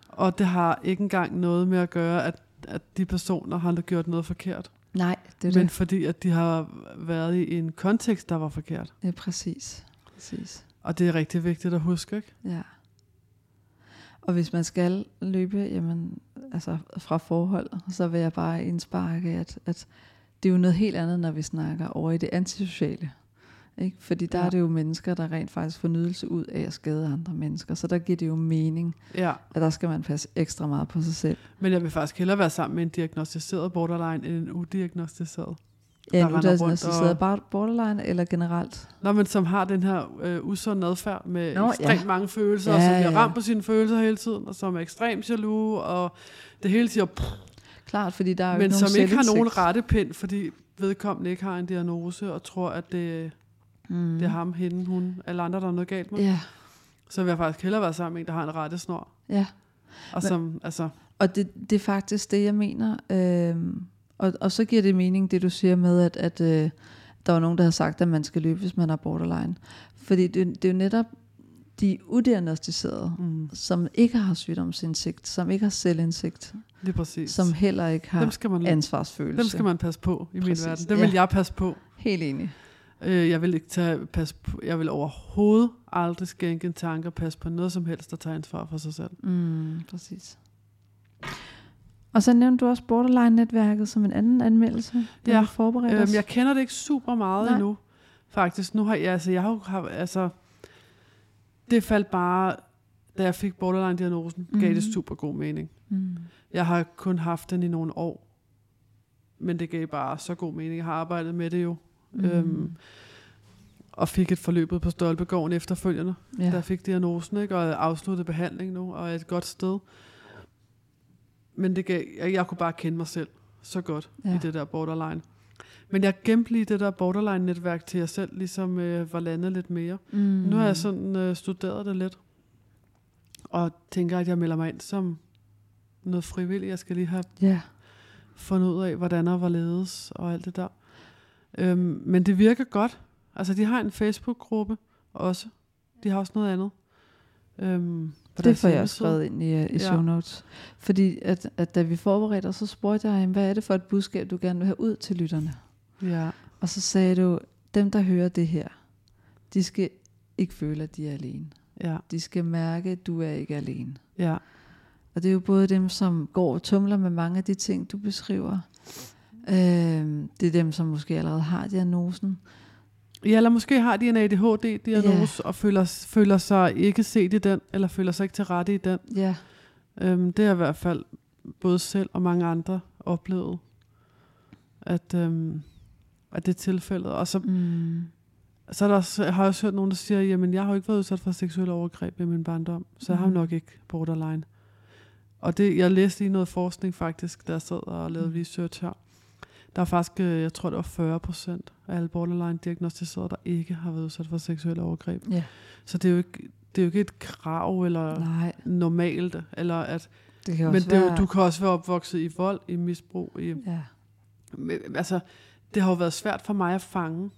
Speaker 2: Og det har ikke engang noget med at gøre, at, at de personer har gjort noget forkert.
Speaker 1: nej, det er
Speaker 2: men
Speaker 1: det.
Speaker 2: fordi, at de har været i en kontekst, der var forkert.
Speaker 1: Ja, præcis. præcis.
Speaker 2: Og det er rigtig vigtigt at huske, ikke?
Speaker 1: Ja. Og hvis man skal løbe jamen, altså fra forhold, så vil jeg bare indsparke, at, at det er jo noget helt andet, når vi snakker over i det antisociale. Ikke? Fordi der
Speaker 2: Ja.
Speaker 1: er det jo mennesker, der rent faktisk får nydelse ud af at skade andre mennesker. Så der giver det jo mening,
Speaker 2: Ja,
Speaker 1: at der skal man passe ekstra meget på sig selv.
Speaker 2: men jeg vil faktisk hellere være sammen med en diagnostiseret borderline, end en udiagnostiseret.
Speaker 1: Ja,
Speaker 2: rundt
Speaker 1: er
Speaker 2: og-
Speaker 1: bare borderline eller generelt.
Speaker 2: Nå, men som har den her øh, usund adfærd med
Speaker 1: Nå,
Speaker 2: ekstremt
Speaker 1: ja.
Speaker 2: mange følelser,
Speaker 1: Ja,
Speaker 2: og som bliver
Speaker 1: ja.
Speaker 2: ramt på sine følelser hele tiden, og som er ekstremt jaloux, og det hele siger, pff,
Speaker 1: Klart, fordi der er jo
Speaker 2: men
Speaker 1: ikke
Speaker 2: som ikke har nogen rettepind, fordi vedkommende ikke har en diagnose, og tror, at det,
Speaker 1: Mm.
Speaker 2: det er ham, hende, hun, eller andre, der er noget galt med.
Speaker 1: Ja,
Speaker 2: Så vil jeg faktisk hellere være sammen med en, der har en rettesnor.
Speaker 1: ja.
Speaker 2: Og som, altså,
Speaker 1: Og det, det er faktisk det, jeg mener. Øhm, og, og så giver det mening, det du siger med, at, at øh, der var nogen, der har sagt, at man skal løbe, hvis man har borderline. Fordi det, det er jo netop de udiagnostiserede,
Speaker 2: mm,
Speaker 1: som ikke har sygdomsindsigt, som ikke har selvindsigt,
Speaker 2: lige præcis.
Speaker 1: som heller ikke har
Speaker 2: dem, skal man,
Speaker 1: ansvarsfølelse.
Speaker 2: dem skal man passe på i
Speaker 1: Præcis,
Speaker 2: min verden. Dem vil
Speaker 1: ja.
Speaker 2: jeg passe på.
Speaker 1: Helt enig.
Speaker 2: Øh, jeg vil ikke tage, pas på, jeg vil overhovedet aldrig skænke en tanke og passe på noget som helst, der tager ansvar for sig selv.
Speaker 1: Mm, præcis. Og så nævnte du også Borderline-netværket som en anden anmeldelse, der
Speaker 2: Ja,
Speaker 1: forberedt
Speaker 2: Øhm, jeg kender det ikke super meget
Speaker 1: Nej.
Speaker 2: endnu, faktisk. Nu har jeg, altså, jeg har altså, det faldt bare, da jeg fik borderline-diagnosen, mm. gav det
Speaker 1: Mhm.
Speaker 2: super god mening.
Speaker 1: Mm.
Speaker 2: Jeg har kun haft den i nogle år, men det gav bare så god mening. Jeg har arbejdet med det jo,
Speaker 1: Mm.
Speaker 2: øhm, og fik et forløbet på Stolpegården efterfølgende, ja. jeg fik diagnosen, ikke? og afsluttet behandling nu, og er et godt sted. Men det gav, jeg, jeg kunne bare kende mig selv så godt ja. I det der borderline. Men jeg gemte lige det der borderline-netværk til jeg selv, ligesom øh, var landet lidt mere.
Speaker 1: Mm.
Speaker 2: Nu har jeg sådan øh, studeret det lidt, og tænker, at jeg melder mig ind som noget frivilligt. Jeg skal lige have
Speaker 1: Ja.
Speaker 2: fundet ud af, hvordan og hvorledes og alt det der. Øhm, men det virker godt. Altså, de har en Facebook-gruppe også. De har også noget andet. Øhm,
Speaker 1: Det får jeg
Speaker 2: hjemmeside.
Speaker 1: skrevet ind i, uh, i
Speaker 2: Ja.
Speaker 1: show notes. Fordi at, at da vi forberedte os, så spurgte jeg ham, hvad er det for et budskab, du gerne vil have ud til lytterne?
Speaker 2: Ja,
Speaker 1: Og så sagde du, dem der hører det her, de skal ikke føle, at de er alene.
Speaker 2: ja,
Speaker 1: De skal mærke, at du er ikke alene.
Speaker 2: ja.
Speaker 1: Og det er jo både dem, som går og tumler med mange af de ting, du beskriver. Øhm, det er dem, som måske allerede har diagnosen.
Speaker 2: Ja, eller måske har de en ADHD-diagnose og føler, føler sig ikke set i den, eller føler sig ikke til rette i den.
Speaker 1: Ja,
Speaker 2: Øhm, det er i hvert fald både selv og mange andre oplevet, at, øhm, at det er tilfældet. Og så,
Speaker 1: mm,
Speaker 2: så er der også, jeg har jeg også hørt nogen, der siger, jamen jeg har jo ikke været udsat for seksuelle overgreb i min barndom, så jeg har jo
Speaker 1: Mhm.
Speaker 2: nok ikke borderline. Og det, jeg læste lige noget forskning faktisk, der sad og lavede
Speaker 1: Mhm.
Speaker 2: research her. Der er faktisk, øh, jeg tror det var 40 procent af alle borderline-diagnostiserede, der ikke har været udsat for seksuelle overgreb.
Speaker 1: ja.
Speaker 2: Så det er jo ikke, det er jo ikke et krav eller
Speaker 1: Nej,
Speaker 2: normalt, eller at,
Speaker 1: det kan
Speaker 2: men det er jo,
Speaker 1: være...
Speaker 2: du kan også være opvokset i vold, i misbrug. I,
Speaker 1: Ja,
Speaker 2: men, altså, det har jo været svært for mig at fange,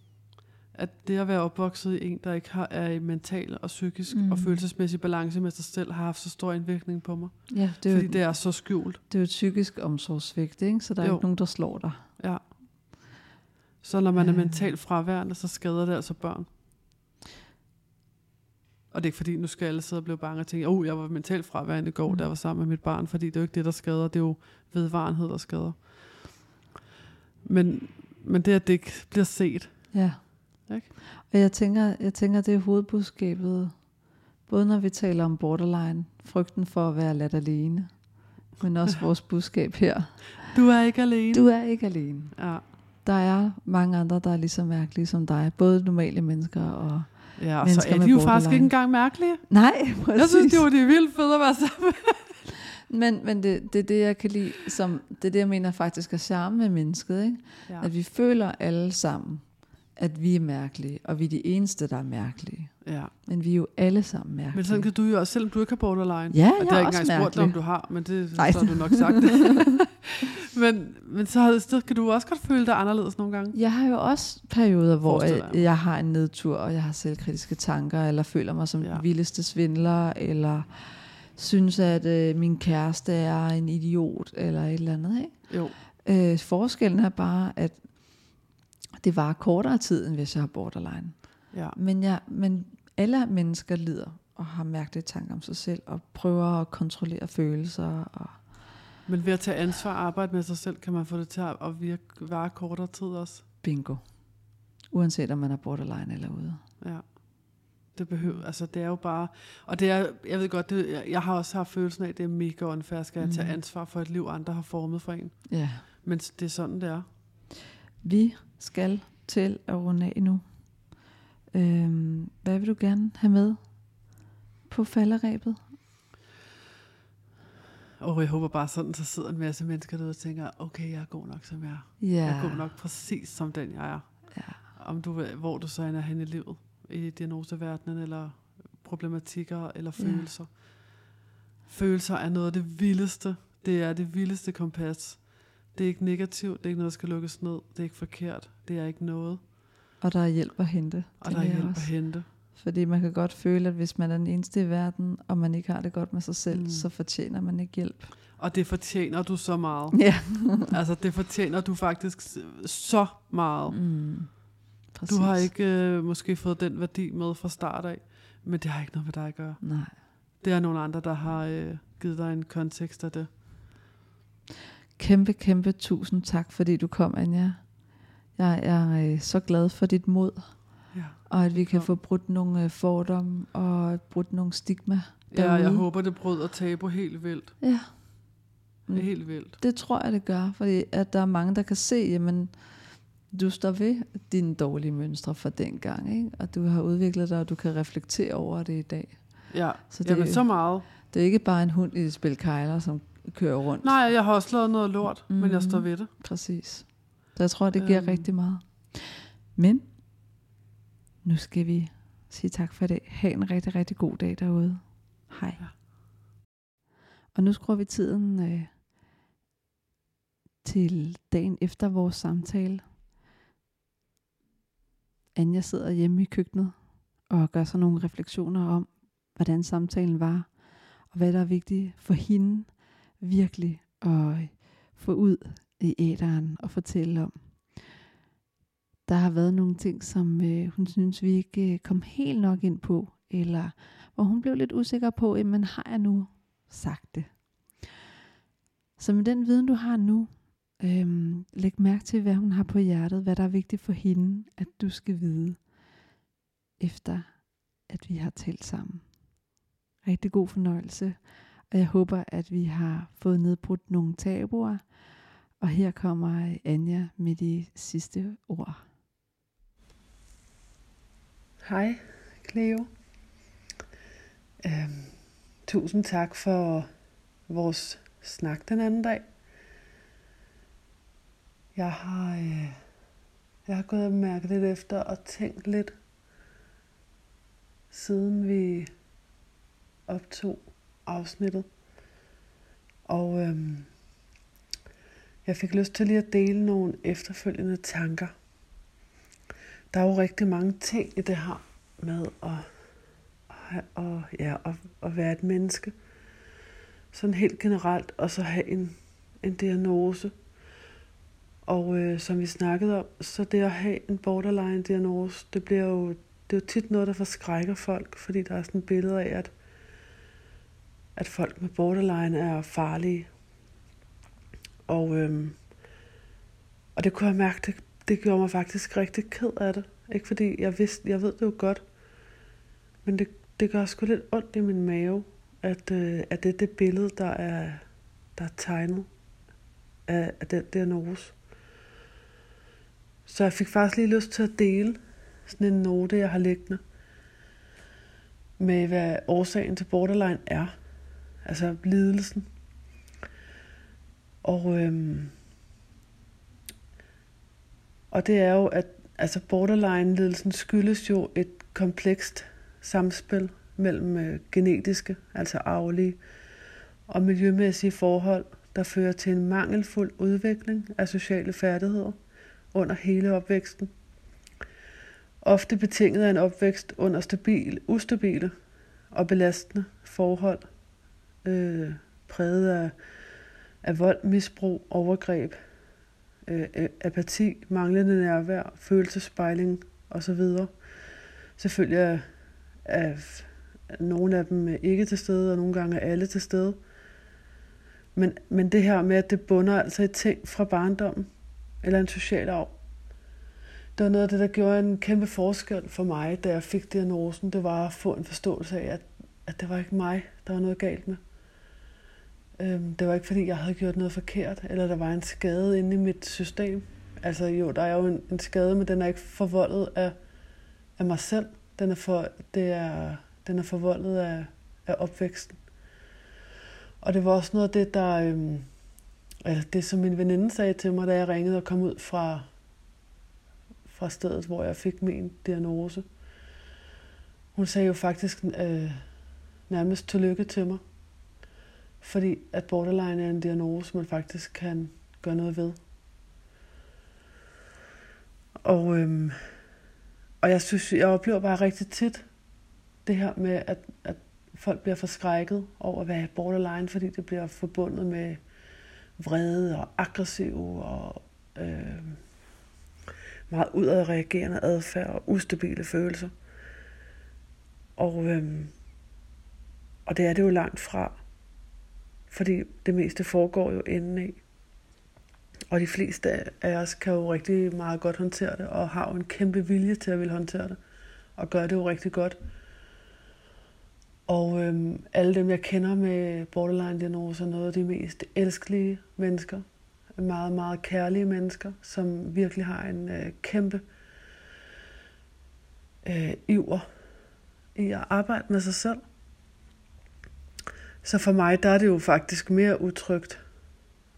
Speaker 2: at det at være opvokset i en, der ikke har, er i mental og psykisk mm. og følelsesmæssig balance med sig selv, har haft så stor indvirkning på mig.
Speaker 1: ja det, er
Speaker 2: fordi
Speaker 1: jo,
Speaker 2: det er så skjult.
Speaker 1: det er jo et psykisk omsorgsvigt, ikke? så der er
Speaker 2: Jo.
Speaker 1: ikke nogen, der slår dig.
Speaker 2: Ja. Så når man er
Speaker 1: Ja.
Speaker 2: mentalt fraværende, så skader det altså børn. Og det er ikke fordi, nu skal alle sidde og blive bange og tænke, oh, jeg var mentalt fraværende i går,
Speaker 1: mm.
Speaker 2: der var sammen med mit barn, fordi det er jo ikke det, der skader, det er jo vedvarenhed, der skader. Men, men det, at det ikke bliver set,
Speaker 1: Ja.
Speaker 2: Ikke?
Speaker 1: Og jeg tænker, jeg tænker, det er hovedbudskabet, både når vi taler om borderline, frygten for at være ladt alene, men også vores budskab her.
Speaker 2: du er ikke alene.
Speaker 1: Du er ikke alene.
Speaker 2: Ja.
Speaker 1: Der er mange andre, der er lige så mærkelige som dig. Både normale mennesker og...
Speaker 2: Ja, og så er de jo faktisk ikke engang mærkelige.
Speaker 1: Nej, præcis.
Speaker 2: Jeg synes, det var de vildt fede at være sammen.
Speaker 1: Men, men det, det er det, jeg kan lide, som, det er det, jeg mener faktisk er charme med mennesket. Ikke?
Speaker 2: Ja.
Speaker 1: At vi føler alle sammen, at vi er mærkelige, og vi er de eneste, der er mærkelige.
Speaker 2: ja.
Speaker 1: Men vi er jo alle sammen mærkelige.
Speaker 2: Men sådan kan du jo også, selvom du ikke har borderline.
Speaker 1: Ja,
Speaker 2: og det
Speaker 1: jeg
Speaker 2: har
Speaker 1: er
Speaker 2: jeg ikke engang spurgt dig, om du har, men det
Speaker 1: Nej.
Speaker 2: så har du nok sagt det. men, men så, så kan du også godt føle dig anderledes nogle gange.
Speaker 1: Jeg har jo også perioder, hvor
Speaker 2: jeg
Speaker 1: jeg, jeg har en nedtur, og jeg har selvkritiske tanker, eller føler mig som
Speaker 2: ja.
Speaker 1: den vildeste svindler, eller synes, at øh, min kæreste er en idiot, eller et eller andet. Ikke?
Speaker 2: Jo,
Speaker 1: Øh, forskellen er bare, at det var kortere tid, end hvis jeg har borderline.
Speaker 2: ja.
Speaker 1: Men, jeg, men alle mennesker lider og har mærkelige tanker om sig selv, og prøver at kontrollere følelser. Og,
Speaker 2: Men ved at tage ansvar og arbejde med sig selv, kan man få det til at virke, vare kortere tid også.
Speaker 1: bingo. Uanset om man er borderline eller ude.
Speaker 2: Ja. Det behøver, altså det er jo bare, og det er, jeg ved godt, det, jeg, jeg har også haft følelsen af, at det er mega unfair, skal jeg tage
Speaker 1: Mhm.
Speaker 2: ansvar for et liv, andre har formet for en.
Speaker 1: Ja.
Speaker 2: Men det er sådan, det er.
Speaker 1: Vi skal til at runde af nu. Øhm, hvad vil du gerne have med på falderæbet?
Speaker 2: Og jeg håber bare sådan, så sidder en masse mennesker derude og tænker, okay, jeg er god nok, som jeg er.
Speaker 1: Ja.
Speaker 2: Jeg er god nok præcis som den, jeg er.
Speaker 1: Ja.
Speaker 2: Om du, hvor du så end er hen i livet, i diagnoseverdenen, eller problematikker, eller
Speaker 1: Ja.
Speaker 2: følelser. Følelser er noget af det vildeste. Det er det vildeste kompas. Det er ikke negativt, det er ikke noget, der skal lukkes ned. Det er ikke forkert, det er ikke noget.
Speaker 1: Og der er hjælp at hente.
Speaker 2: Og der er hjælp at
Speaker 1: også.
Speaker 2: hente.
Speaker 1: Fordi man kan godt føle, at hvis man er den eneste i verden, og man ikke har det godt med sig selv,
Speaker 2: Mm.
Speaker 1: så fortjener man ikke hjælp.
Speaker 2: Og det fortjener du så meget.
Speaker 1: Ja.
Speaker 2: altså, det fortjener du faktisk så meget.
Speaker 1: Mm. Præcis.
Speaker 2: Du har ikke øh, måske fået den værdi med fra start af, men det har ikke noget med dig at gøre.
Speaker 1: Nej.
Speaker 2: Det er nogle andre, der har øh, givet dig en kontekst af det.
Speaker 1: Kæmpe, kæmpe tusind tak, fordi du kom, Anja. Jeg er øh, så glad for dit mod,
Speaker 2: Ja,
Speaker 1: og at vi kan få brudt nogle øh, fordomme og brudt nogle stigma.
Speaker 2: ja jeg
Speaker 1: derude.
Speaker 2: håber, det bryder tabu helt vildt.
Speaker 1: Ja.
Speaker 2: Er helt vildt.
Speaker 1: Det tror jeg, det gør, fordi at der er mange, der kan se, jamen, du står ved dine dårlige mønstre fra dengang, ikke? og du har udviklet dig, og du kan reflektere over det i dag.
Speaker 2: Ja,
Speaker 1: Så det,
Speaker 2: Jamen, så meget.
Speaker 1: det er ikke bare en hund i et spil kejler, som kører rundt.
Speaker 2: Nej, jeg har også lavet noget lort, mm. men jeg står
Speaker 1: Mhm.
Speaker 2: ved det.
Speaker 1: Præcis. Så jeg tror, det giver
Speaker 2: Øhm.
Speaker 1: rigtig meget. Men nu skal vi sige tak for det. Ha' en rigtig, rigtig god dag derude. Hej.
Speaker 2: Ja.
Speaker 1: Og nu skruer vi tiden øh, til dagen efter vores samtale. Anja sidder hjemme i køkkenet og gør sig nogle refleksioner om, hvordan samtalen var, og hvad der er vigtigt for hende virkelig at få ud i æderen og fortælle om. Der har været nogle ting, som øh, hun synes, vi ikke øh, kom helt nok ind på, eller hvor hun blev lidt usikker på, jamen har jeg nu sagt det? Så med den viden, du har nu, øhm, læg mærke til, hvad hun har på hjertet, hvad der er vigtigt for hende, at du skal vide, efter at vi har talt sammen. Rigtig god fornøjelse, og jeg håber, at vi har fået nedbrudt nogle tabuer, og her kommer Anja med de sidste ord.
Speaker 2: Hej, Cleo. Øhm, tusind tak for vores snak den anden dag. Jeg har, øh, jeg har gået og mærket lidt efter og tænkt lidt, siden vi optog afsnittet. Og øhm, jeg fik lyst til lige at dele nogle efterfølgende tanker. Der er jo rigtig mange ting i det her med at, at, at, ja, at, at være et menneske. Sådan helt generelt, og så have en, en diagnose. Og øh, som vi snakkede om, så det at have en borderline-diagnose, det bliver jo, det er jo tit noget, der forskrækker folk, fordi der er sådan et billede af, at, at folk med borderline er farlige. Og, øhm, og det kunne jeg mærke, det, det gjorde mig faktisk rigtig ked af det. Ikke fordi jeg vidste, jeg ved det jo godt, men det, det gør sgu lidt ondt i min mave, at, øh, at det er det billede, der er, der er tegnet af, af den diagnose. Så jeg fik faktisk lige lyst til at dele sådan en note, jeg har liggende, med hvad årsagen til borderline er. Altså lidelsen. Og, øhm, og det er jo, at altså borderline-lidelsen skyldes jo et komplekst samspil mellem øh, genetiske, altså arvelige, og miljømæssige forhold, der fører til en mangelfuld udvikling af sociale færdigheder under hele opvæksten. Ofte betinget af en opvækst under stabil, ustabile og belastende forhold, øh, præget af, af vold, misbrug, overgreb, øh, øh apati, manglende nærvær, følelsespejling osv. Selvfølgelig er, er nogle af dem øh, ikke til stede, og nogle gange er alle til stede. Men, men det her med, at det bunder altså i ting fra barndommen, eller en social arv, det var noget af det, der gjorde en kæmpe forskel for mig, da jeg fik diagnosen. Det var at få en forståelse af, at, at det var ikke mig, der var noget galt med. Øhm, det var ikke, fordi jeg havde gjort noget forkert, eller der var en skade inde i mit system. Altså jo, der er jo en, en skade, men den er ikke forvoldet af, af mig selv. Den er, for, det er, den er forvoldet af, af opvæksten. Og det var også noget af det, der... Øhm, altså det, som min veninde sagde til mig, da jeg ringede og kom ud fra, fra stedet, hvor jeg fik min diagnose. Hun sagde jo faktisk øh, nærmest tillykke til mig. Fordi at borderline er en diagnose, man faktisk kan gøre noget ved. Og, øhm, og jeg synes, jeg oplever bare rigtig tit det her med, at, at folk bliver forskrækket over at være borderline, fordi det bliver forbundet med vrede og aggressiv og øh, meget udadreagerende adfærd og ustabile følelser. Og, øh, og det er det jo langt fra, fordi det meste foregår jo indeni. Og de fleste af os kan jo rigtig meget godt håndtere det, og har jo en kæmpe vilje til at ville håndtere det, og gøre det jo rigtig godt. Og øhm, alle dem, jeg kender med borderline-diagnose, er noget af de mest elskelige mennesker. Meget, meget kærlige mennesker, som virkelig har en øh, kæmpe øh, iver i at arbejde med sig selv. Så for mig, der er det jo faktisk mere utrygt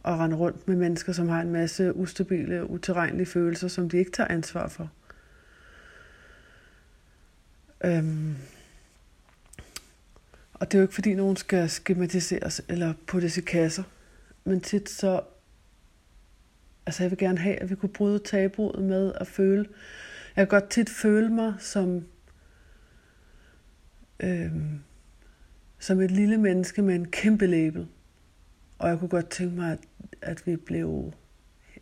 Speaker 2: at rende rundt med mennesker, som har en masse ustabile, uterrenlige følelser, som de ikke tager ansvar for. Øhm, og det er jo ikke fordi nogen skal skematiseres eller puttes i kasser. Men tit så... Altså jeg vil gerne have, at vi kunne bryde tabuet med at føle... Jeg kan godt tit føle mig som... Øhm, som et lille menneske med en kæmpe label. Og jeg kunne godt tænke mig, at, at vi blev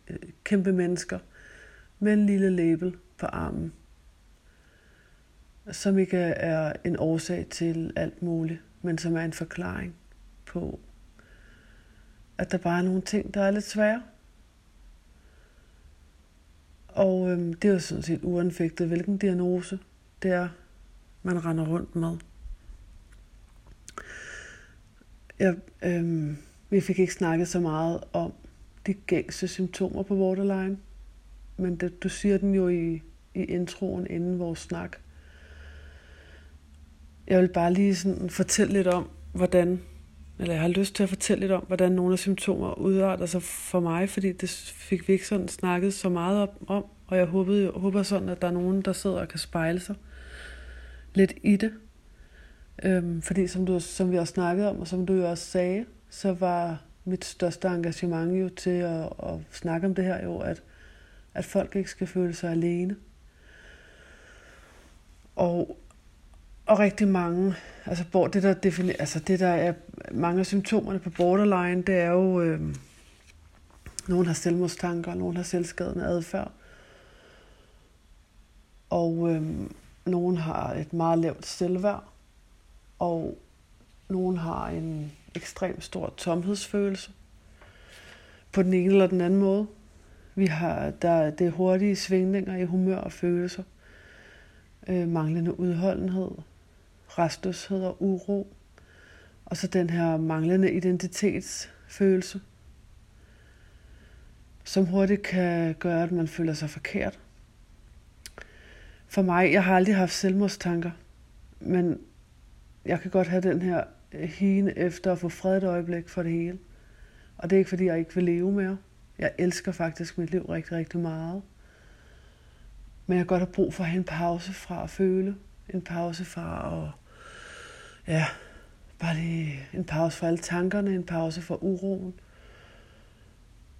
Speaker 2: øh, kæmpe mennesker med en lille label på armen, som ikke er en årsag til alt muligt men som er en forklaring på, at der bare er nogle ting, der er lidt svære. Og øhm, det er jo sådan set uanfægtet, hvilken diagnose det er, man render rundt med. Jeg, øh, vi fik ikke snakket så meget om de gængse symptomer på borderline, men det, du siger den jo i, i introen inden vores snak. Jeg vil bare lige sådan fortælle lidt om, hvordan, eller jeg har lyst til at fortælle lidt om, hvordan nogle af symptomer udarter sig for mig, fordi det fik vi ikke sådan snakket så meget om, og jeg håbede, jeg håber sådan, at der er nogen, der sidder og kan spejle sig lidt i det. Øhm, fordi som, du, som vi også snakkede om, og som du jo også sagde, så var mit største engagement jo til at, at snakke om det her jo, at, at folk ikke skal føle sig alene. Og og rigtig mange, altså hvor det der definer, altså det der er mange af symptomerne på borderline, det er jo, øh, nogen har selvmordstanker, nogen har selvskadende adfærd, og øh, nogen har et meget lavt selvværd, og nogen har en ekstremt stor tomhedsfølelse på den ene eller den anden måde. Vi har, der, det er hurtige svingninger i humør og følelser, øh, manglende udholdenhed, restløshed og uro. Og så den her manglende identitetsfølelse, som hurtigt kan gøre, at man føler sig forkert. For mig, jeg har aldrig haft selvmordstanker, men jeg kan godt have den her øh, hine efter at få fred et øjeblik for det hele. Og det er ikke, fordi jeg ikke vil leve mere. Jeg elsker faktisk mit liv rigtig, rigtig meget. Men jeg kan godt have brug for at have en pause fra at føle. En pause fra at ja, bare lige en pause fra alle tankerne, en pause fra uroen.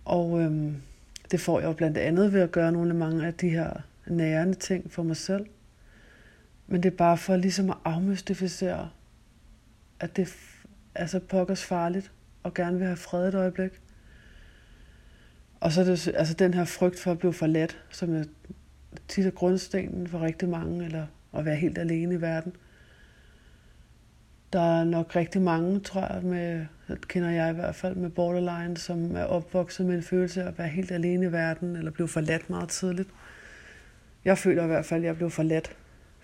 Speaker 2: Og øhm, det får jeg jo blandt andet ved at gøre nogle af mange af de her nærende ting for mig selv. Men det er bare for ligesom at afmystificere, at det er så pokkers farligt, og gerne vil have fred et øjeblik. Og så er det altså den her frygt for at blive forladt, som er tit er grundstenen for rigtig mange, eller at være helt alene i verden – der er nok rigtig mange, tror jeg, med, kender jeg i hvert fald, med borderline, som er opvokset med en følelse af at være helt alene i verden, eller blive forladt meget tidligt. Jeg føler i hvert fald, at jeg blev forladt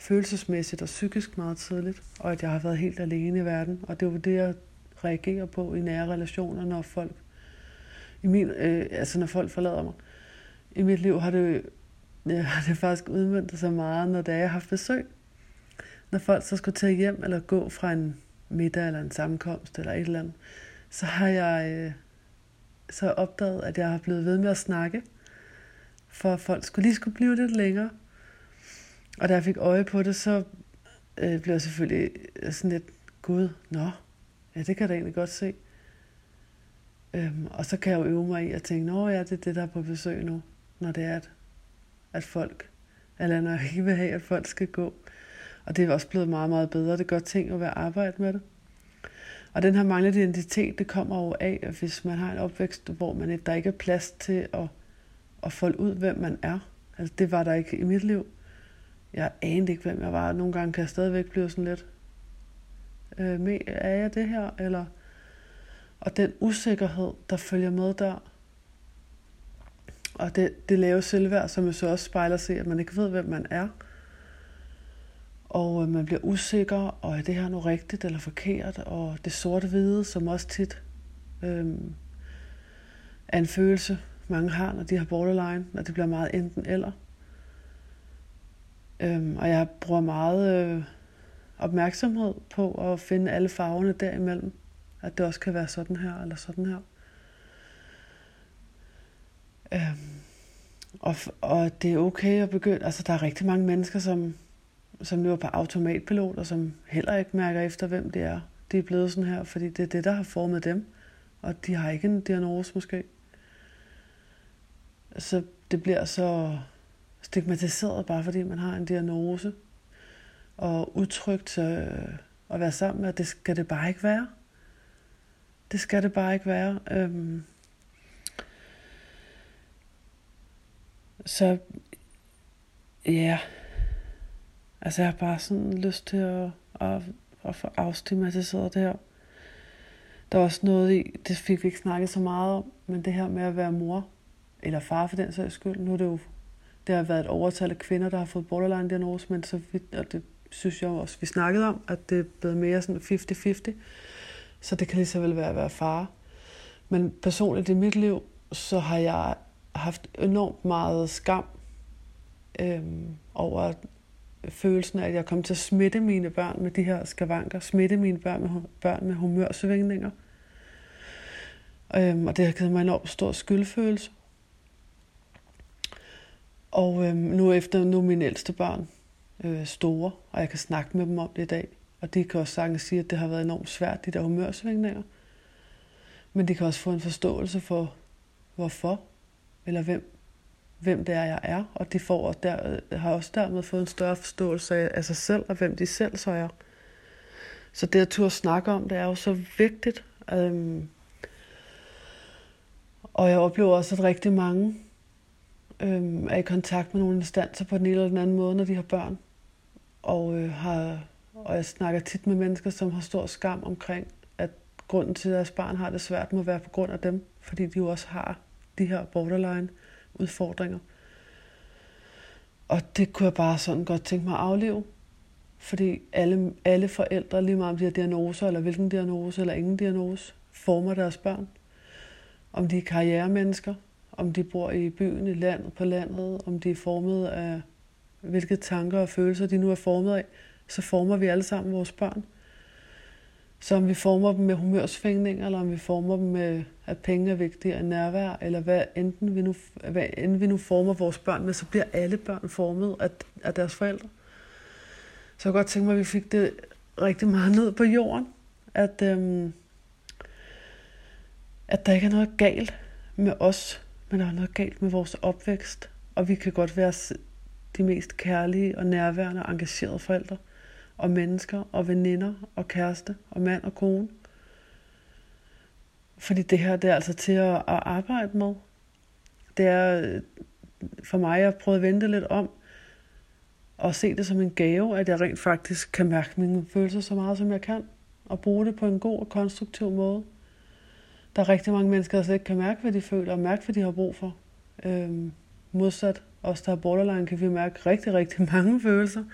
Speaker 2: følelsesmæssigt og psykisk meget tidligt, og at jeg har været helt alene i verden. Og det er jo det, jeg reagerer på i nære relationer, når folk, i min, øh, altså når folk forlader mig. I mit liv har det, ja, øh, har det faktisk udmyndtet sig meget, når det er, jeg har haft besøg. Når folk så skulle tage hjem eller gå fra en middag eller en sammenkomst eller et eller andet, så har jeg øh, så opdaget, at jeg har blevet ved med at snakke, for at folk skulle lige skulle blive lidt længere. Og da jeg fik øje på det, så øh, blev jeg selvfølgelig øh, sådan lidt, gud, nå, ja, det kan jeg da egentlig godt se. Øhm, og så kan jeg jo øve mig i at tænke, nå ja, det er det, der er på besøg nu, når det er, at, at folk, eller når jeg ikke vil have, at folk skal gå. Og det er også blevet meget, meget bedre. Det er godt ting at være arbejde med det. Og den her manglende identitet, det kommer jo af, at hvis man har en opvækst, hvor man, der ikke er plads til at, at folde ud, hvem man er. Altså, det var der ikke i mit liv. Jeg anede ikke, hvem jeg var. Nogle gange kan jeg stadigvæk blive sådan lidt, øh, er jeg det her? Eller, og den usikkerhed, der følger med der, og det, det lave selvværd, som jo så også spejler sig, at man ikke ved, hvem man er, og øh, man bliver usikker, og er det her nu rigtigt eller forkert, og det sorte-hvide, som også tit øh, er en følelse, mange har, når de har borderline, når det bliver meget enten eller. Øhm, og jeg bruger meget øh, opmærksomhed på at finde alle farverne derimellem. At det også kan være sådan her eller sådan her. Øhm, og, og det er okay at begynde. Altså, der er rigtig mange mennesker, som, som lever på automatpilot, og som heller ikke mærker efter, hvem det er. De er blevet sådan her, fordi det er det, der har formet dem. Og de har ikke en diagnose måske. Så det bliver så stigmatiseret, bare fordi man har en diagnose. Og udtrykt øh, at være sammen med, det skal det bare ikke være. Det skal det bare ikke være. Øhm, så ja, altså jeg har bare sådan lyst til at, at, at få afstigmatiseret det her. Der er også noget i, det fik vi ikke snakket så meget om, men det her med at være mor, eller far for den sags skyld, nu er det jo det har været et overtal af kvinder, der har fået borderline-diagnose, men så vidt, og det synes jeg også, vi snakkede om, at det er blevet mere sådan 50-50. Så det kan lige så vel være at være far. Men personligt i mit liv, så har jeg haft enormt meget skam øhm, over følelsen af, at jeg kom til at smitte mine børn med de her skavanker, smitte mine børn med, børn med humørsvingninger. Øhm, og det har givet mig en enormt stor skyldfølelse. Og øhm, nu efter nu er mine ældste børn øh, store, og jeg kan snakke med dem om det i dag. Og de kan også sagtens sige, at det har været enormt svært, de der humørsvingninger. Men de kan også få en forståelse for, hvorfor, eller hvem, hvem det er, jeg er. Og de får der, øh, har også dermed fået en større forståelse af, af sig selv, og hvem de selv så er. Så det at turde snakke om, det er jo så vigtigt. Øhm, og jeg oplever også, at rigtig mange øh, er i kontakt med nogle instanser på den ene eller den anden måde, når de har børn. Og, øh, har, og jeg snakker tit med mennesker, som har stor skam omkring, at grunden til, at deres barn har det svært, må være på grund af dem, fordi de jo også har de her borderline-udfordringer. Og det kunne jeg bare sådan godt tænke mig at afleve. Fordi alle, alle forældre, lige meget om de har diagnoser, eller hvilken diagnose, eller ingen diagnose, former deres børn. Om de er karrieremennesker, om de bor i byen, i landet, på landet, om de er formet af, hvilke tanker og følelser de nu er formet af, så former vi alle sammen vores børn. Så om vi former dem med humørsfængninger, eller om vi former dem med, at penge er vigtigere end nærvær, eller hvad enten vi nu, hvad enten vi nu former vores børn med, så bliver alle børn formet af, af deres forældre. Så jeg godt tænke mig, at vi fik det rigtig meget ned på jorden, at, øhm, at der ikke er noget galt med os men der er noget galt med vores opvækst, og vi kan godt være de mest kærlige og nærværende og engagerede forældre, og mennesker og veninder og kæreste og mand og kone. Fordi det her, det er altså til at, at arbejde med. Det er for mig, jeg har prøvet at vente lidt om, og se det som en gave, at jeg rent faktisk kan mærke mine følelser så meget, som jeg kan, og bruge det på en god og konstruktiv måde der er rigtig mange mennesker, der slet ikke kan mærke, hvad de føler, og mærke, hvad de har brug for. Øhm, modsat Os, der har borderline, kan vi mærke rigtig, rigtig mange følelser.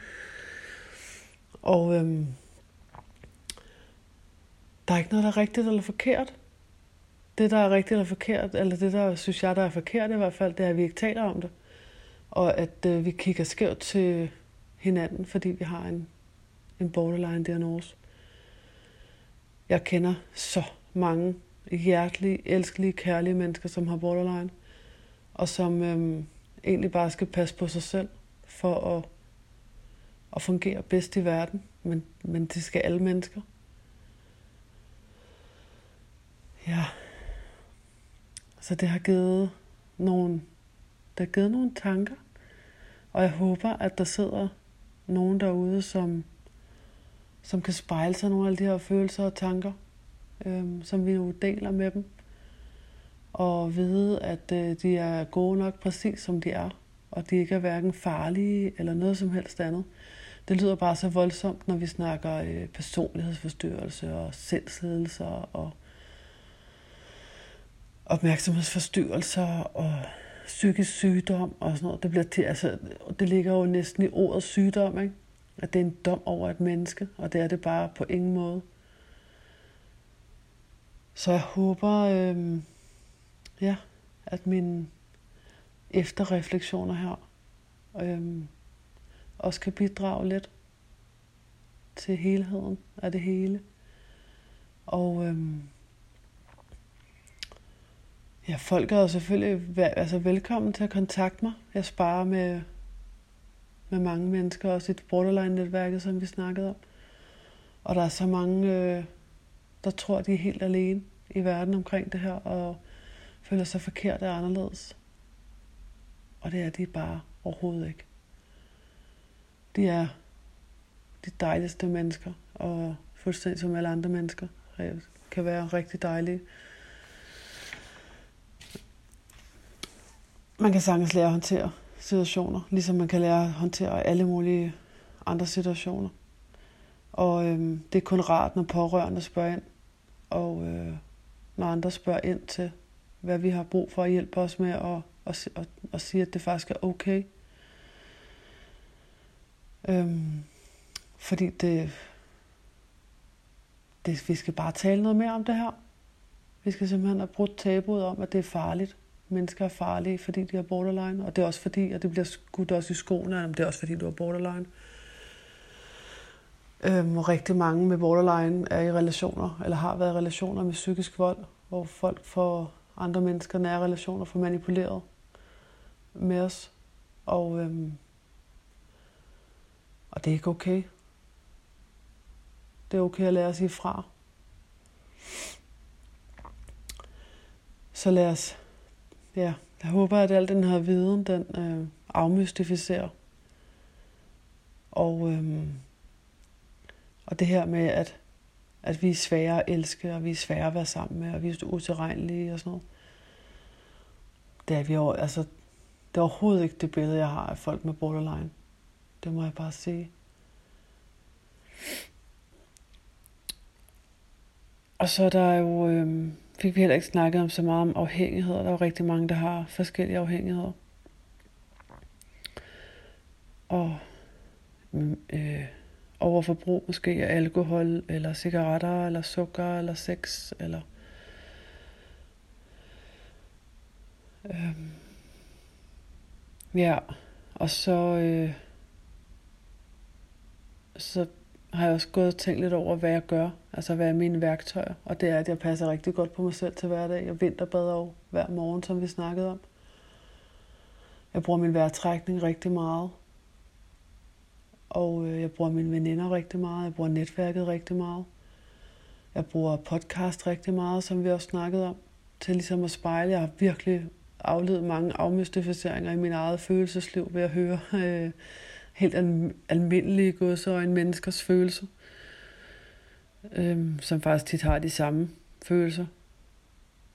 Speaker 2: Og øhm, der er ikke noget, der er rigtigt eller forkert. Det, der er rigtigt eller forkert, eller det, der synes jeg, der er forkert i hvert fald, det er, at vi ikke taler om det. Og at øh, vi kigger skævt til hinanden, fordi vi har en, en borderline-diagnose. Jeg kender så mange hjertelige, elskelige, kærlige mennesker, som har borderline, og som øhm, egentlig bare skal passe på sig selv for at, at fungere bedst i verden. Men, men det skal alle mennesker. Ja. Så det har givet nogle, det har givet nogle tanker. Og jeg håber, at der sidder nogen derude, som, som kan spejle sig nogle af de her følelser og tanker, øhm, som vi nu deler med dem. Og vide, at øh, de er gode nok præcis som de er. Og de ikke er hverken farlige eller noget som helst andet. Det lyder bare så voldsomt, når vi snakker øh, personlighedsforstyrrelse og sindslidelser og opmærksomhedsforstyrrelser og psykisk sygdom og sådan noget. Det, bliver til, altså, det ligger jo næsten i ordet sygdom, ikke? at det er en dom over et menneske, og det er det bare på ingen måde. Så jeg håber, øh, ja, at mine efterreflektioner her øh, også kan bidrage lidt til helheden af det hele. Og øh, ja, folk er jo selvfølgelig altså velkommen til at kontakte mig. Jeg sparer med, med mange mennesker, også i borderline-netværket, som vi snakkede om. Og der er så mange, øh, der tror, de er helt alene i verden omkring det her, og føler sig forkert og anderledes. Og det er de bare overhovedet ikke. De er de dejligste mennesker, og fuldstændig som alle andre mennesker, kan være rigtig dejlige. Man kan sagtens lære at håndtere situationer, ligesom man kan lære at håndtere alle mulige andre situationer. Og øhm, det er kun rart, når pårørende spørger ind, og øh, når andre spørger ind til, hvad vi har brug for at hjælpe os med, og, og, og, og sige, at det faktisk er okay. Øhm, fordi det, det, vi skal bare tale noget mere om det her. Vi skal simpelthen have brudt tabuet om, at det er farligt. Mennesker er farlige, fordi de har borderline. Og det er også fordi, at det bliver skudt også i skoene, at det er også fordi, du har borderline. Øhm, og rigtig mange med borderline er i relationer, eller har været i relationer med psykisk vold, hvor folk får andre mennesker nære relationer får manipuleret med os. Og, øhm, og det er ikke okay. Det er okay at lære at sige fra. Så lad os, ja, jeg håber, at al den her viden, den øh, afmystificerer. Og, øhm, og det her med, at, at vi er svære at elske, og vi er svære at være sammen med, og vi er utilregnelige og sådan noget. Det er vi over, altså, det er overhovedet ikke det billede, jeg har af folk med borderline. Det må jeg bare sige. Og så er der jo, øh, fik vi heller ikke snakket om så meget om afhængighed. Der er jo rigtig mange, der har forskellige afhængigheder. Og mm, øh, overforbrug måske af alkohol, eller cigaretter, eller sukker, eller sex, eller... Øhm. ja, og så... Øh, så har jeg også gået og tænkt lidt over, hvad jeg gør. Altså, hvad er mine værktøjer? Og det er, at jeg passer rigtig godt på mig selv til hverdag. Jeg vinterbader jo hver morgen, som vi snakkede om. Jeg bruger min vejrtrækning rigtig meget. Og øh, jeg bruger mine veninder rigtig meget. Jeg bruger netværket rigtig meget. Jeg bruger podcast rigtig meget, som vi også snakkede om. Til ligesom at spejle. Jeg har virkelig afledt mange afmystificeringer i min eget følelsesliv ved at høre øh, helt almindelige godsøjne menneskers følelser, øh, som faktisk tit har de samme følelser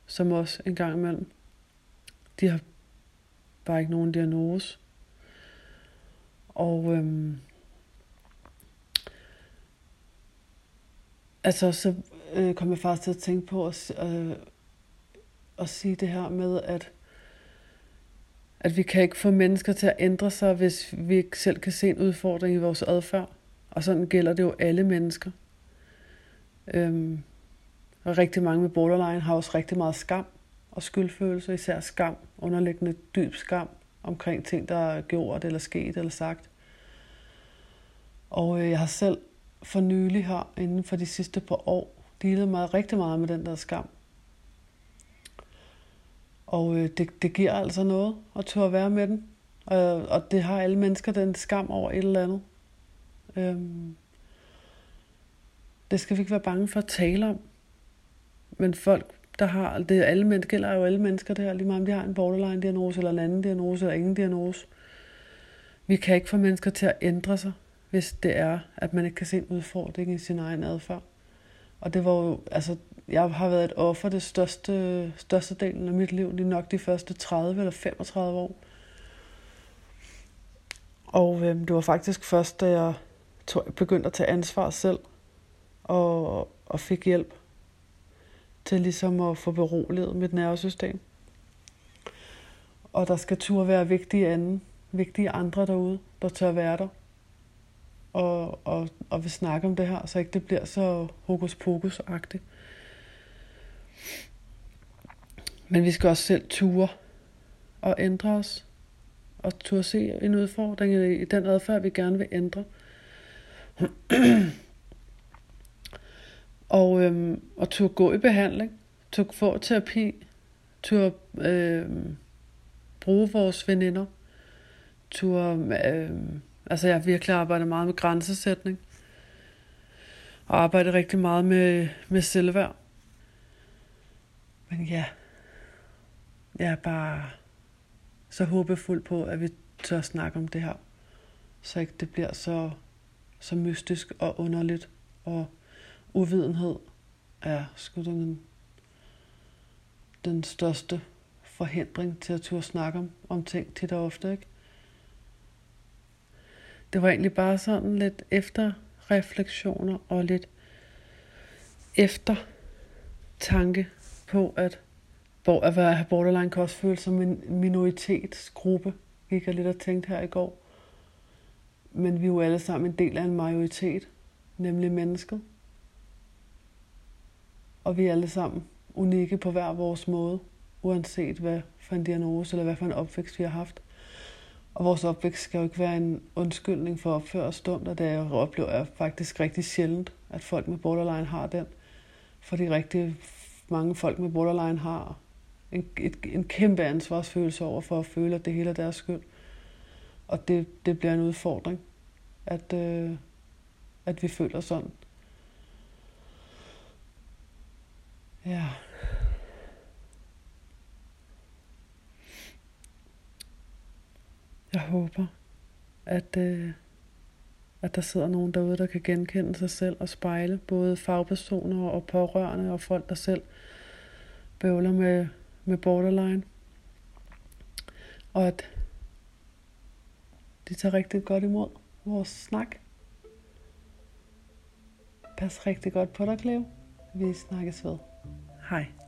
Speaker 2: som os en gang imellem. De har bare ikke nogen diagnose. Og øh, altså så øh, kom jeg faktisk til at tænke på at, øh, at sige det her med, at at vi kan ikke få mennesker til at ændre sig, hvis vi ikke selv kan se en udfordring i vores adfærd. Og sådan gælder det jo alle mennesker. Øhm, og rigtig mange med borderline har også rigtig meget skam og skyldfølelse, især skam, underliggende dyb skam omkring ting, der er gjort eller sket eller sagt. Og øh, jeg har selv for nylig her, inden for de sidste par år, dealet meget rigtig meget med den der skam. Og øh, det, det giver altså noget at tør være med den. Og, og det har alle mennesker den skam over et eller andet. Øhm, det skal vi ikke være bange for at tale om. Men folk, der har, det er alle mennesker, gælder jo alle mennesker der, lige meget om de har en borderline-diagnose, eller en anden diagnose, eller ingen diagnose. Vi kan ikke få mennesker til at ændre sig, hvis det er, at man ikke kan se en udfordring i sin egen adfærd. Og det var jo, altså, jeg har været et offer det største, største delen af mit liv, lige nok de første 30 eller 35 år. Og øh, det var faktisk først, da jeg tog, begyndte at tage ansvar selv, og, og fik hjælp til ligesom at få beroliget mit nervesystem. Og der skal turde være vigtige, anden, vigtige andre derude, der tør være der. Og, og, og vil snakke om det her, så ikke det bliver så hokus pokus-agtigt. Men vi skal også selv ture og ændre os. Og turde se en udfordring i den adfærd, vi gerne vil ændre. og, øhm, og turde gå i behandling. Turde få terapi. Turde øhm, bruge vores veninder. Turde, øhm, altså jeg har virkelig arbejdet meget med grænsesætning. Og arbejdet rigtig meget med, med selvværd. Men ja, jeg er bare så håbefuld på, at vi tør snakke om det her. Så ikke det bliver så, så mystisk og underligt. Og uvidenhed er sgu den, den største forhindring til at turde snakke om, om ting tit og ofte, ikke? Det var egentlig bare sådan lidt efter refleksioner og lidt efter tanke på, at at være borderline kan også føles som en minoritetsgruppe, gik jeg lidt og tænkte her i går. Men vi er jo alle sammen en del af en majoritet, nemlig mennesket. Og vi er alle sammen unikke på hver vores måde, uanset hvad for en diagnose eller hvad for en opvækst vi har haft. Og vores opvækst skal jo ikke være en undskyldning for at opføre os dumt, og det jeg oplever er faktisk rigtig sjældent, at folk med borderline har den. Fordi rigtig mange folk med borderline har en, et, en kæmpe ansvarsfølelse over for at føle, at det hele er deres skyld. Og det, det bliver en udfordring, at, øh, at vi føler sådan. Ja. Jeg håber, at, øh, at der sidder nogen derude, der kan genkende sig selv og spejle både fagpersoner og pårørende og folk, der selv bøvler med med borderline. Og at de tager rigtig godt imod vores snak. Pas rigtig godt på dig, Cleo. Vi snakkes ved. Hej.